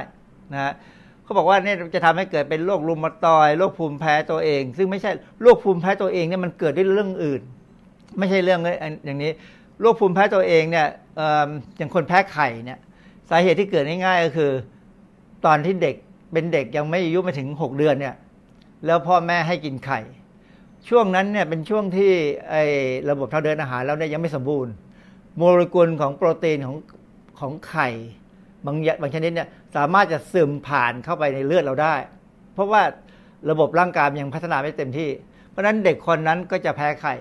นะฮะเขาบอกว่าเนี่ยจะทำให้เกิดเป็นโรครุมาตอยด์โรคภูมิแพ้ตัวเอง ซึ่งไม่ใช่โรคภูมิแพ้ตัวเองเนี่ยมันเกิดด้วยเรื่องอื่น ไม่ใช่เรื่องอย่างนี้โรคภูมิแพ้ตัวเองเนี่ยอย่างคนแพ้ไข่เนี่ย สาเหตุที่เกิดง่ายๆก็คือ ตอนที่เด็กเป็นเด็กยังไม่อายุไม่ถึงหกเดือนเนี่ย แล้วพ่อแม่ให้กินไข่ ช่วงนั้นเนี่ยเป็นช่วงที่ไอ้ระบบทางเดินอาหารเราเนี่ยยังไม่สมบูรณ์ โมเลกุลของโปรตีนของของไข่บางบางชนิดเนี่ยสามารถจะซึมผ่านเข้าไปในเลือดเราได้ เพราะว่าระบบร่างกายยังพัฒนาไม่เต็มที่ เพราะฉะนั้นเด็กคนนั้นก็จะแพ้ไข่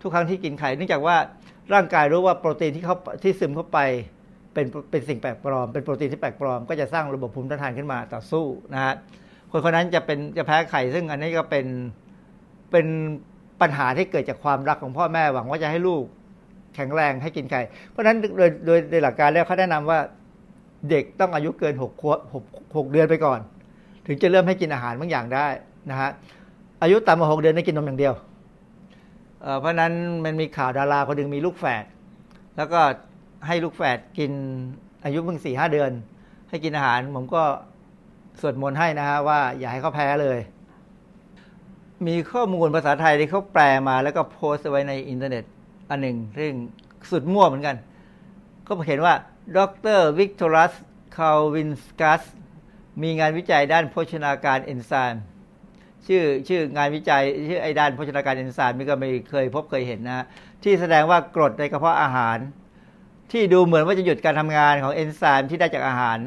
ทุกครั้งที่กินไข่ เนื่องจากว่าร่างกายรู้ว่าโปรตีนที่เขาที่ซึมเข้าไปเป็นเป็นสิ่งแปลกปลอม เป็นโปรตีนที่แปลกปลอม ก็จะสร้างระบบภูมิต้านทานขึ้นมาต่อสู้นะฮะคนคนนั้นจะเป็นจะแพ้ไข่ ซึ่งอันนี้ก็เป็นเป็นปัญหาที่เกิดจากความรักของพ่อแม่หวังว่าจะให้ลูก แข็งแรงให้กินไข่ เพราะฉะนั้นโดยโดยโดยหลักการแล้วเขาแนะนำว่าเด็กต้องอายุเกินหกขวบหกเดือนไปก่อน ถึงจะเริ่มให้กินอาหารบางอย่างได้นะฮะอายุต่ำกว่าหกเดือนได้กินนมอย่างเดียวเพราะนั้นมันมีข่าวดาราคนหนึ่งมีลูกแฝดแล้วก็ให้ลูกแฝดกินอายุเพิ่งสี่ห้าเดือน ให้กินอาหารผมก็สวดมนต์ให้นะฮะว่าอย่าให้เขาแพ้เลย มีข้อมูลภาษาไทยที่เขาแปลมาแล้วก็โพสต์ไว้ในอินเทอร์เน็ต อันหนึ่งซึ่งสุดมั่วเหมือนกัน ก็เห็นว่าดร Viktoras Kulvinskas มีงานวิจัยด้านโภชนาการเอนไซม์ชื่อชื่องานวิจัยชื่อไอ้ด้านโภชนาการเอนไซม์นี่ก็ไม่เคยพบเคยเห็นนะที่แสดงว่ากรดในกระเพาะอาหาร ที่ดูเหมือนว่าจะหยุดการทำงานของเอนไซม์ที่ได้จากอาหาร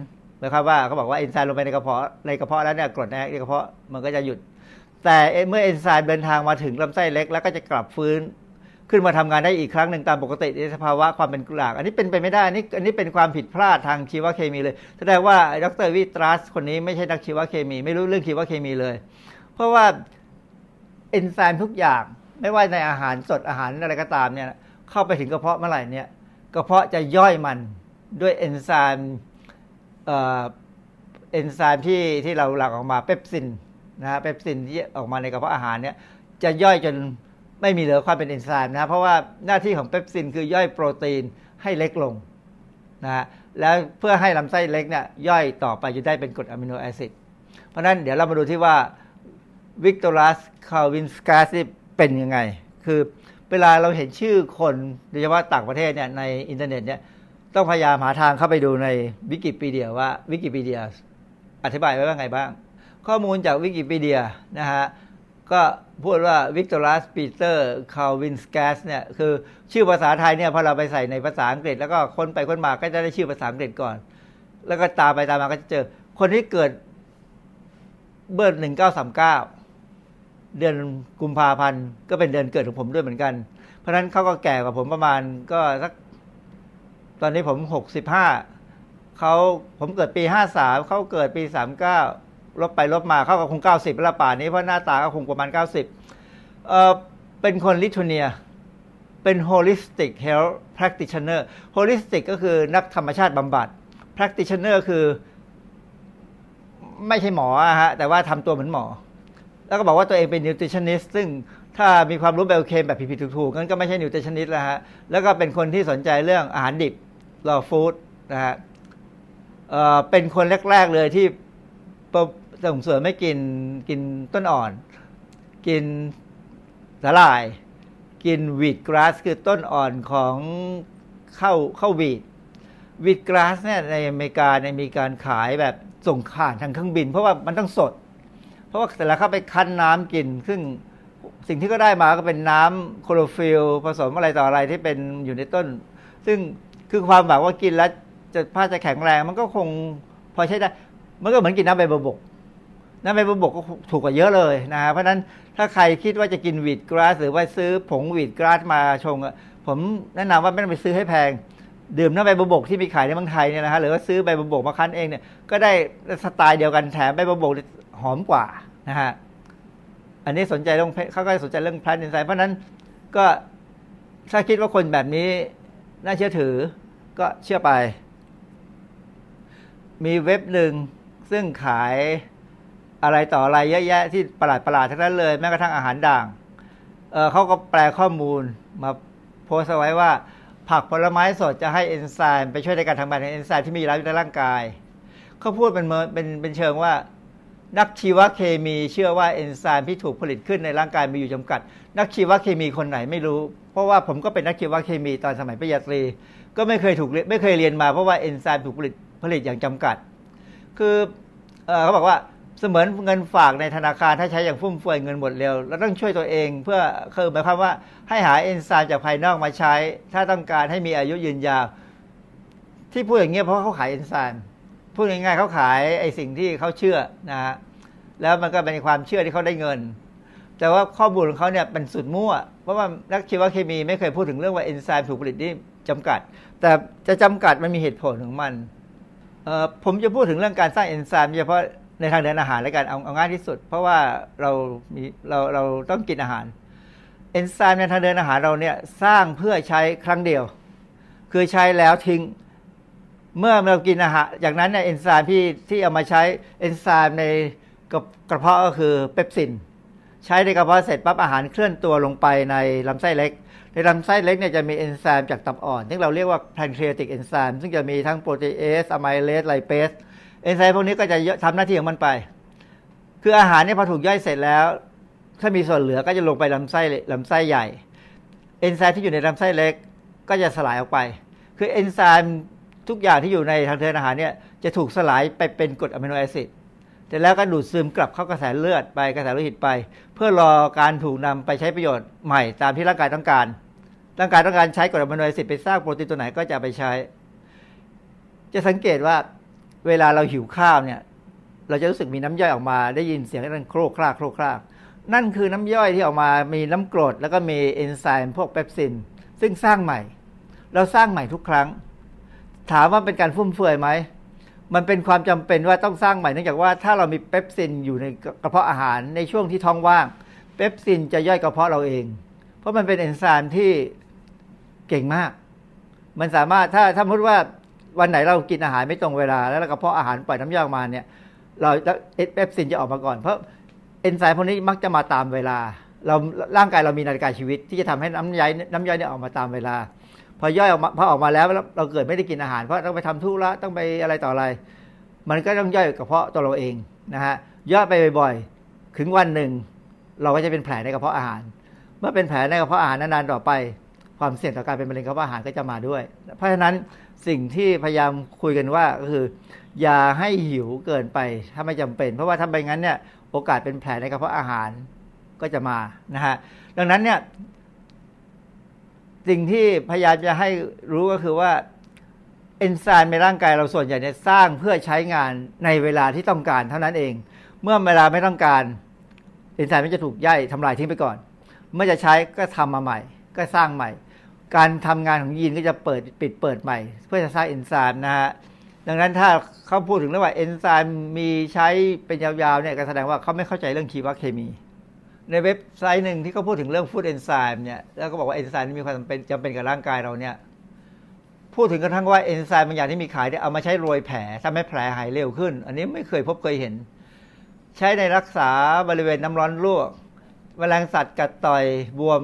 นะครับว่าเขาบอกว่าเอนไซม์ลงไปในกระเพาะในกระเพาะแล้วเนี่ยกรดในกระเพาะมันก็จะหยุด แต่เมื่อเอนไซม์เดินทางมาถึงลำไส้เล็ก แล้วก็จะกลับฟื้น ขึ้นมาทำงานได้อีกครั้งหนึ่งตามปกติในสภาวะความเป็นกลากอันนี้เป็นไปไม่ได้อันนี้อันนี้เป็นความผิดพลาดทางชีวเคมีเลยแสดงว่าดรวิตรัสคนนี้ไม่ใช่นักชีวเคมี ไม่รู้เรื่องชีวเคมีเลย เพราะว่าเอนไซม์ทุกอย่างไม่ว่าในอาหารสดอาหารอะไรก็ตามเนี่ยเข้าไปถึงกระเพาะเมื่อไหร่เนี่ยกระเพาะจะย่อยมันด้วยเอนไซม์เอนไซม์ที่ที่เราหลั่งออกมาเปปซินนะฮะเปปซินที่ออกมาในกระเพาะอาหารเนี่ยจะย่อยจน ไม่มีเหลือความเป็นเอนไซม์นะเพราะว่าหน้าที่ของเปปซินคือย่อยโปรตีนให้เล็กลงนะฮะแล้วเพื่อให้ลำไส้เล็กเนี่ยย่อยต่อไปจะได้เป็นกรด amino acidเพราะนั้นเดี๋ยวเรามาดูที่ว่า Viktoras Kulvinskas เป็นยังไง คือเวลาเราเห็นชื่อคนโดยเฉพาะต่างประเทศเนี่ยในอินเทอร์เน็ตเนี่ยต้องพยายามหาทางเข้าไปดูในวิกิพีเดียว่าวิกิพีเดียอธิบายไว้ว่าไงบ้าง ข้อมูลจากวิกิพีเดียนะฮะ ก็พูดว่า Viktoras Peter Kulvinskas เนี่ยคือชื่อภาษาไทยเนี่ยพอเราไปใส่ในภาษาอังกฤษ แล้วก็ค้นไปค้นมาก็จะได้ชื่อภาษาอังกฤษก่อน แล้วก็ตามไปตามมาก็จะเจอ คนที่เกิดเบิร์ดหนึ่งเก้าสามเก้าเดือนกุมภาพันธ์ก็เป็นเดือนเกิดของผมด้วยเหมือนกัน เพราะฉะนั้นเขาก็แก่กว่าผมประมาณก็สัก ตอนนี้ผมหกสิบห้าเขาผมเกิดปีห้าสามเขาเกิดปีสามเก้า ลบไปลบมาเขาก็คงเก้าสิบแล้วป่านนี้เพราะหน้าตาก็คงประมาณเก้าสิบเอ่อเป็นคนลิทัวเนีย เป็น holistic health practitioner holistic ก็คือนักธรรมชาติบำบัด practitioner คือไม่ใช่หมออะฮะแต่ว่าทำตัวเหมือนหมอ แล้วก็บอกว่าตัวเองเป็น nutritionist ซึ่งถ้ามีความรู้แบบเคมแบบผิดๆถูกๆงั้นก็ไม่ใช่ nutritionist แล้วฮะแล้วก็เป็นคนที่สนใจเรื่องอาหารดิบ raw food นะฮะเอ่อเป็นคนแรก ๆ เลยที่ ส่งเสริมให้กินกินต้นอ่อน กินสาหร่าย กินวีดกราสคือต้นอ่อนของข้าวข้าววีดวีดกราสเนี่ยในอเมริกาเนี่ยมีการขายแบบส่งข่านทางเครื่องบิน เพราะว่ามันต้องสด เพราะว่าแต่ละเข้าไปคั้นน้ำกิน ซึ่งสิ่งที่ก็ได้มาก็เป็นน้ำโคลอโรฟิลผสมอะไรต่ออะไรที่เป็นอยู่ในต้น ซึ่งคือความหวังว่ากินแล้วจะผ้าจะแข็งแรงมันก็คงพอใช้ได้ มันก็เหมือนกินน้ำใบบก น้ำใบบัวบกก็ถูกกว่าเยอะเลยนะฮะเพราะฉะนั้นถ้าใครคิดว่าจะกินวีดกราสหรือว่าซื้อผงวีดกราสมาชงอะผมแนะนำว่าไม่ต้องไปซื้อให้แพง ดื่มน้ำใบบัวบกที่มีขายในเมืองไทยเนี่ยนะฮะหรือว่าซื้อใบบัวบกมาคั้นเองเนี่ยก็ได้สไตล์เดียวกันแถมใบบัวบกหอมกว่านะฮะอันนี้สนใจเรื่องเขาก็สนใจเรื่องพลันอินไซด์เพราะนั้นก็ถ้าคิดว่าคนแบบนี้น่าเชื่อถือก็เชื่อไป มีเว็บหนึ่งซึ่งขาย อะไรต่ออะไรเยอะแยะที่ประหลาดประหลาดทั้งนั้นเลย แม้กระทั่งอาหารด่างเเขาก็แปลข้อมูลมาโพสเอาไว้ว่า ผักผลไม้สดจะให้เอนไซม์ไปช่วยในการทำงานของเอนไซม์ที่มีอยู่แล้วในร่างกายเขาพูดเป็นเป็นเป็นเชิงว่านักชีวเคมีเชื่อว่าเอนไซม์ที่ถูกผลิตขึ้นในร่างกายมีอยู่จำกัด นักชีวเคมีคนไหนไม่รู้ เพราะว่าผมก็เป็นนักชีวเคมีตอนสมัยปริญญาตรี ก็ไม่เคยถูกไม่เคยเรียนมาเพราะว่าเอนไซม์ถูกผลิตผลิตอย่างจำกัด คือเอเขาบอกว่า เสมือนเงินฝากในธนาคารถ้าใช้อย่างฟุ่มเฟือยเงินหมดเร็วเราต้องช่วยตัวเองเพื่อคือหมายความว่าให้หาเอนไซม์จากภายนอกมาใช้ ถ้าต้องการให้มีอายุยืนยาว ที่พูดอย่างเงี้ยเพราะเขาขายเอนไซม์พูดง่ายๆเขาขายไอ้สิ่งที่เขาเชื่อนะฮะแล้วมันก็เป็นความเชื่อที่เขาได้เงิน แต่ว่าข้อมูลของเขาเนี่ยเป็นสุดมั่ว เพราะว่านักชีวเคมีไม่เคยพูดถึงเรื่องว่าเอนไซม์ถูกผลิตนี่จำกัด แต่จะจำกัดมันมีเหตุผลของมันเออผมจะพูดถึงเรื่องการสร้างเอนไซม์เฉพาะ ในทางเดินอาหารแล้วกันเอาเอาง่ายที่สุด เพราะว่าเรามีเราเราต้องกินอาหาร เอนไซม์ในทางเดินอาหารเราเนี่ยสร้างเพื่อใช้ครั้งเดียว คือใช้แล้วทิ้งเมื่อเรากินอาหารอย่างนั้นเนี่ยเอนไซม์ที่ที่เอามาใช้เอนไซม์ในกระกระเพาะก็คือเปปซินใช้ในกระเพาะเสร็จปั๊บอาหารเคลื่อนตัวลงไปในลำไส้เล็ก ในลำไส้เล็กเนี่ยจะมีเอนไซม์จากตับอ่อนที่เราเรียกว่า pancreatic enzyme ซึ่งจะมีทั้งโปรตีเอสอะไมเลสไลเปส เอนไซม์พวกนี้ก็จะทำหน้าที่ของมันไป คืออาหารเนี่ยพอถูกย่อยเสร็จแล้ว ถ้ามีส่วนเหลือก็จะลงไปลำไส้ลำไส้ใหญ่ เอนไซม์ที่อยู่ในลำไส้เล็กก็จะสลายออกไป คือเอนไซม์ทุกอย่างที่อยู่ในทางเดินอาหารเนี่ยจะถูกสลายไปเป็นกรด amino acid เสร็จแล้วก็ดูดซึมกลับเข้ากระแสเลือดไปกระแสโลหิตไป เพื่อรอการถูกนำไปใช้ประโยชน์ใหม่ตามที่ร่างกายต้องการ ร่างกายต้องการใช้กรด amino acid ไปสร้างโปรตีนตัวไหนก็จะไปใช้ จะสังเกตว่า เวลาเราหิวข้าวเนี่ย เราจะรู้สึกมีน้ำย่อยออกมา ได้ยินเสียงนั่นโครกครากโครกครากนั่นคือน้ำย่อยที่ออกมามีน้ำกรดแล้วก็มีเอนไซม์พวกเปปซิน ซึ่งสร้างใหม่ เราสร้างใหม่ทุกครั้ง ถามว่าเป็นการฟุ่มเฟือยไหมมันเป็นความจำเป็นว่าต้องสร้างใหม่เนื่องจากว่าถ้าเรามีเปปซินอยู่ในกระเพาะอาหารในช่วงที่ท้องว่างเปปซินจะย่อยกระเพาะเราเอง เพราะมันเป็นเอนไซม์ที่เก่งมาก มันสามารถถ้าถ้าพูดว่า วันไหนเรากินอาหารไม่ตรงเวลา แล้วกระเพาะอาหารปล่อยน้ำย่อยออกมาเนี่ย เราเปปซินจะออกมาก่อนเพราะเอนไซม์พวกนี้มักจะมาตามเวลา เราร่างกายเรามีนาฬิกาชีวิต ที่จะทำให้น้ำย่อยน้ำย่อยเนี่ยออกมาตามเวลา พอย่อยออกมาพอออกมาแล้วเราเกิดไม่ได้กินอาหาร เพราะต้องไปทำธุระต้องไปอะไรต่ออะไร มันก็ต้องย่อยกระเพาะตัวเราเองนะฮะย่อยไปบ่อยๆถึงวันหนึ่ง เราก็จะเป็นแผลในกระเพาะอาหาร เมื่อเป็นแผลในกระเพาะอาหารนานๆต่อไป ความเสี่ยงต่อการเป็นมะเร็งกระเพาะอาหารก็จะมาด้วย เพราะฉะนั้น สิ่งที่พยายามคุยกันว่าก็คือ อย่าให้หิวเกินไปถ้าไม่จำเป็น เพราะว่าถ้าไม่งั้นเนี่ยโอกาสเป็นแผลในกระเพาะอาหารก็จะมานะฮะดังนั้นเนี่ย สิ่งที่พยายามจะให้รู้ก็คือว่าเอนไซม์ในร่างกายเราส่วนใหญ่เนี่ยสร้างเพื่อใช้งานในเวลาที่ต้องการเท่านั้นเอง เมื่อเวลาไม่ต้องการ เอนไซม์มันจะถูกย่อยทำลายทิ้งไปก่อน เมื่อจะใช้ก็ทำมาใหม่ ก็สร้างใหม่ การทำงานของยีนก็จะเปิดปิดเปิดใหม่ เพื่อจะสร้างเอนไซม์นะฮะดังนั้นถ้าเขาพูดถึงเรื่องว่าเอนไซม์มีใช้เป็นยาวๆเนี่ยก็แสดงว่าเขาไม่เข้าใจเรื่องชีวเคมี ในเว็บไซต์หนึ่งที่เขาพูดถึงเรื่อง food enzyme เนี่ยแล้วก็บอกว่าเอนไซม์มีความจำเป็นจำเป็นกับร่างกายเราเนี่ยพูดถึงกระทั่งว่าเอนไซม์บางอย่างที่มีขายเนี่ยเอามาใช้โรยแผลทำให้แผลหายเร็วขึ้น อันนี้ไม่เคยพบเคยเห็น ใช้ในรักษาบริเวณน้ำร้อนลวกแมลงสัตว์กัดต่อยบวม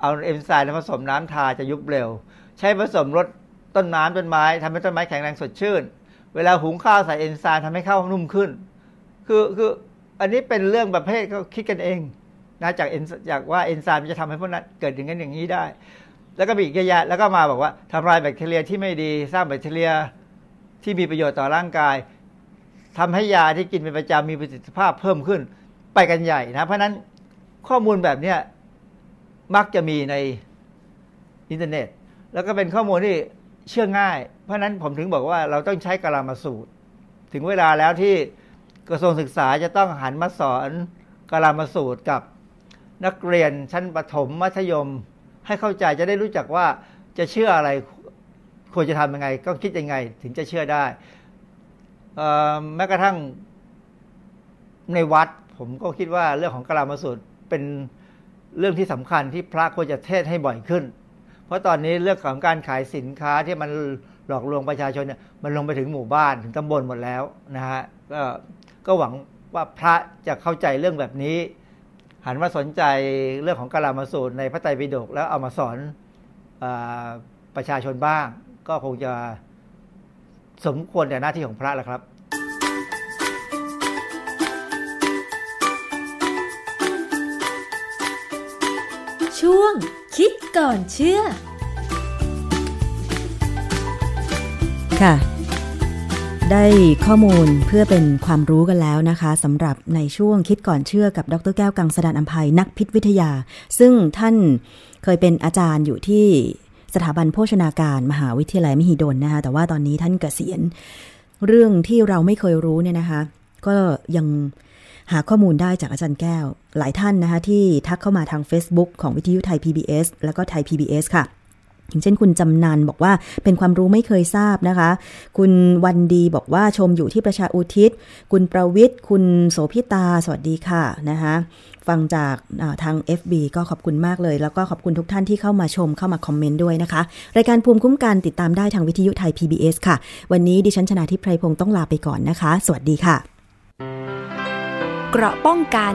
เอาเอนไซม์ผสมน้ำทาจะยุบเร็ว ใช้ผสมรดต้นน้ำต้นไม้ทำให้ต้นไม้แข็งแรงสดชื่น เวลาหุงข้าวใส่เอนไซม์ทำให้ข้าวนุ่มขึ้น คือคืออันนี้เป็นเรื่องประเภทเขาคิดกันเองนะจากเอนจากว่าเอนไซม์จะทำให้พวกนั้นเกิดอย่างนั้นอย่างนี้ได้ แล้วก็มีอีกยะแล้วก็มาบอกว่าทำลายแบคทีเรียที่ไม่ดีสร้างแบคทีเรียที่มีประโยชน์ต่อร่างกายทำให้ยาที่กินเป็นประจำมีประสิทธิภาพเพิ่มขึ้นไปกันใหญ่นะเพราะนั้นข้อมูลแบบเนี้ย มักจะมีในอินเทอร์เน็ต แล้วก็เป็นข้อมูลที่เชื่อง่าย เพราะนั้นผมถึงบอกว่าเราต้องใช้กลามาสูตร ถึงเวลาแล้วที่กระทรวงศึกษาจะต้องหันมาสอนกลามาสูตรกับนักเรียนชั้นประถมมัธยม ให้เข้าใจจะได้รู้จักว่าจะเชื่ออะไรควรจะทำยังไง ก็คิดยังไง ถึงจะเชื่อได้แม้กระทั่งในวัด ผมก็คิดว่าเรื่องของกลามาสูตรเป็น เรื่องที่สำคัญที่พระควรจะเทศให้บ่อยขึ้น เพราะตอนนี้เรื่องของการขายสินค้าที่มันหลอกลวงประชาชนเนี่ยมันลงไปถึงหมู่บ้านถึงตำบลหมดแล้วนะฮะก็ก็หวังว่าพระจะเข้าใจเรื่องแบบนี้ หันมาสนใจเรื่องของกาลามาสูตรในพระไตรปิฎกแล้วเอามาสอนอประชาชนบ้าง ก็คงจะสมควรแต่หน้าที่ของพระแล้วครับ
ก่อนเชื่อ
ค่ะ ได้ข้อมูลเพื่อเป็นความรู้กันแล้วนะคะสำหรับในช่วงคิดก่อนเชื่อกับดรแก้วกังสดานอัมภัยนักพิษวิทยา ซึ่งท่านเคยเป็นอาจารย์อยู่ที่สถาบันโภชนาการมหาวิทยาลัยมหิดลนะคะแต่ว่าตอนนี้ท่านเกษียณ เรื่องที่เราไม่เคยรู้เนี่ยนะคะ ก็ยังหาข้อมูลได้จากอาจารย์แก้ว หลายท่านนะคะที่ทักเข้ามาทาง Facebook ของวิทยุไทย PBS แล้วก็ไทย PBS ค่ะอย่างเช่นคุณจำนันบอกว่าเป็นความรู้ไม่เคยทราบนะคะ คุณวันดีบอกว่าชมอยู่ที่ประชาอุทิศ คุณประวิทย์ คุณโสพิตา สวัสดีค่ะนะคะฟังจากทาง FB ก็ขอบคุณมากเลย แล้วก็ขอบคุณทุกท่านที่เข้ามาชมเข้ามาคอมเมนต์ด้วยนะคะ รายการภูมิคุ้มกันติดตามได้ทางวิทยุไทย PBS ค่ะ วันนี้ดิฉันชนะทิพไพรพงศ์ต้องลาไปก่อนนะคะ สวัสดีค่ะ
เกราะป้องกัน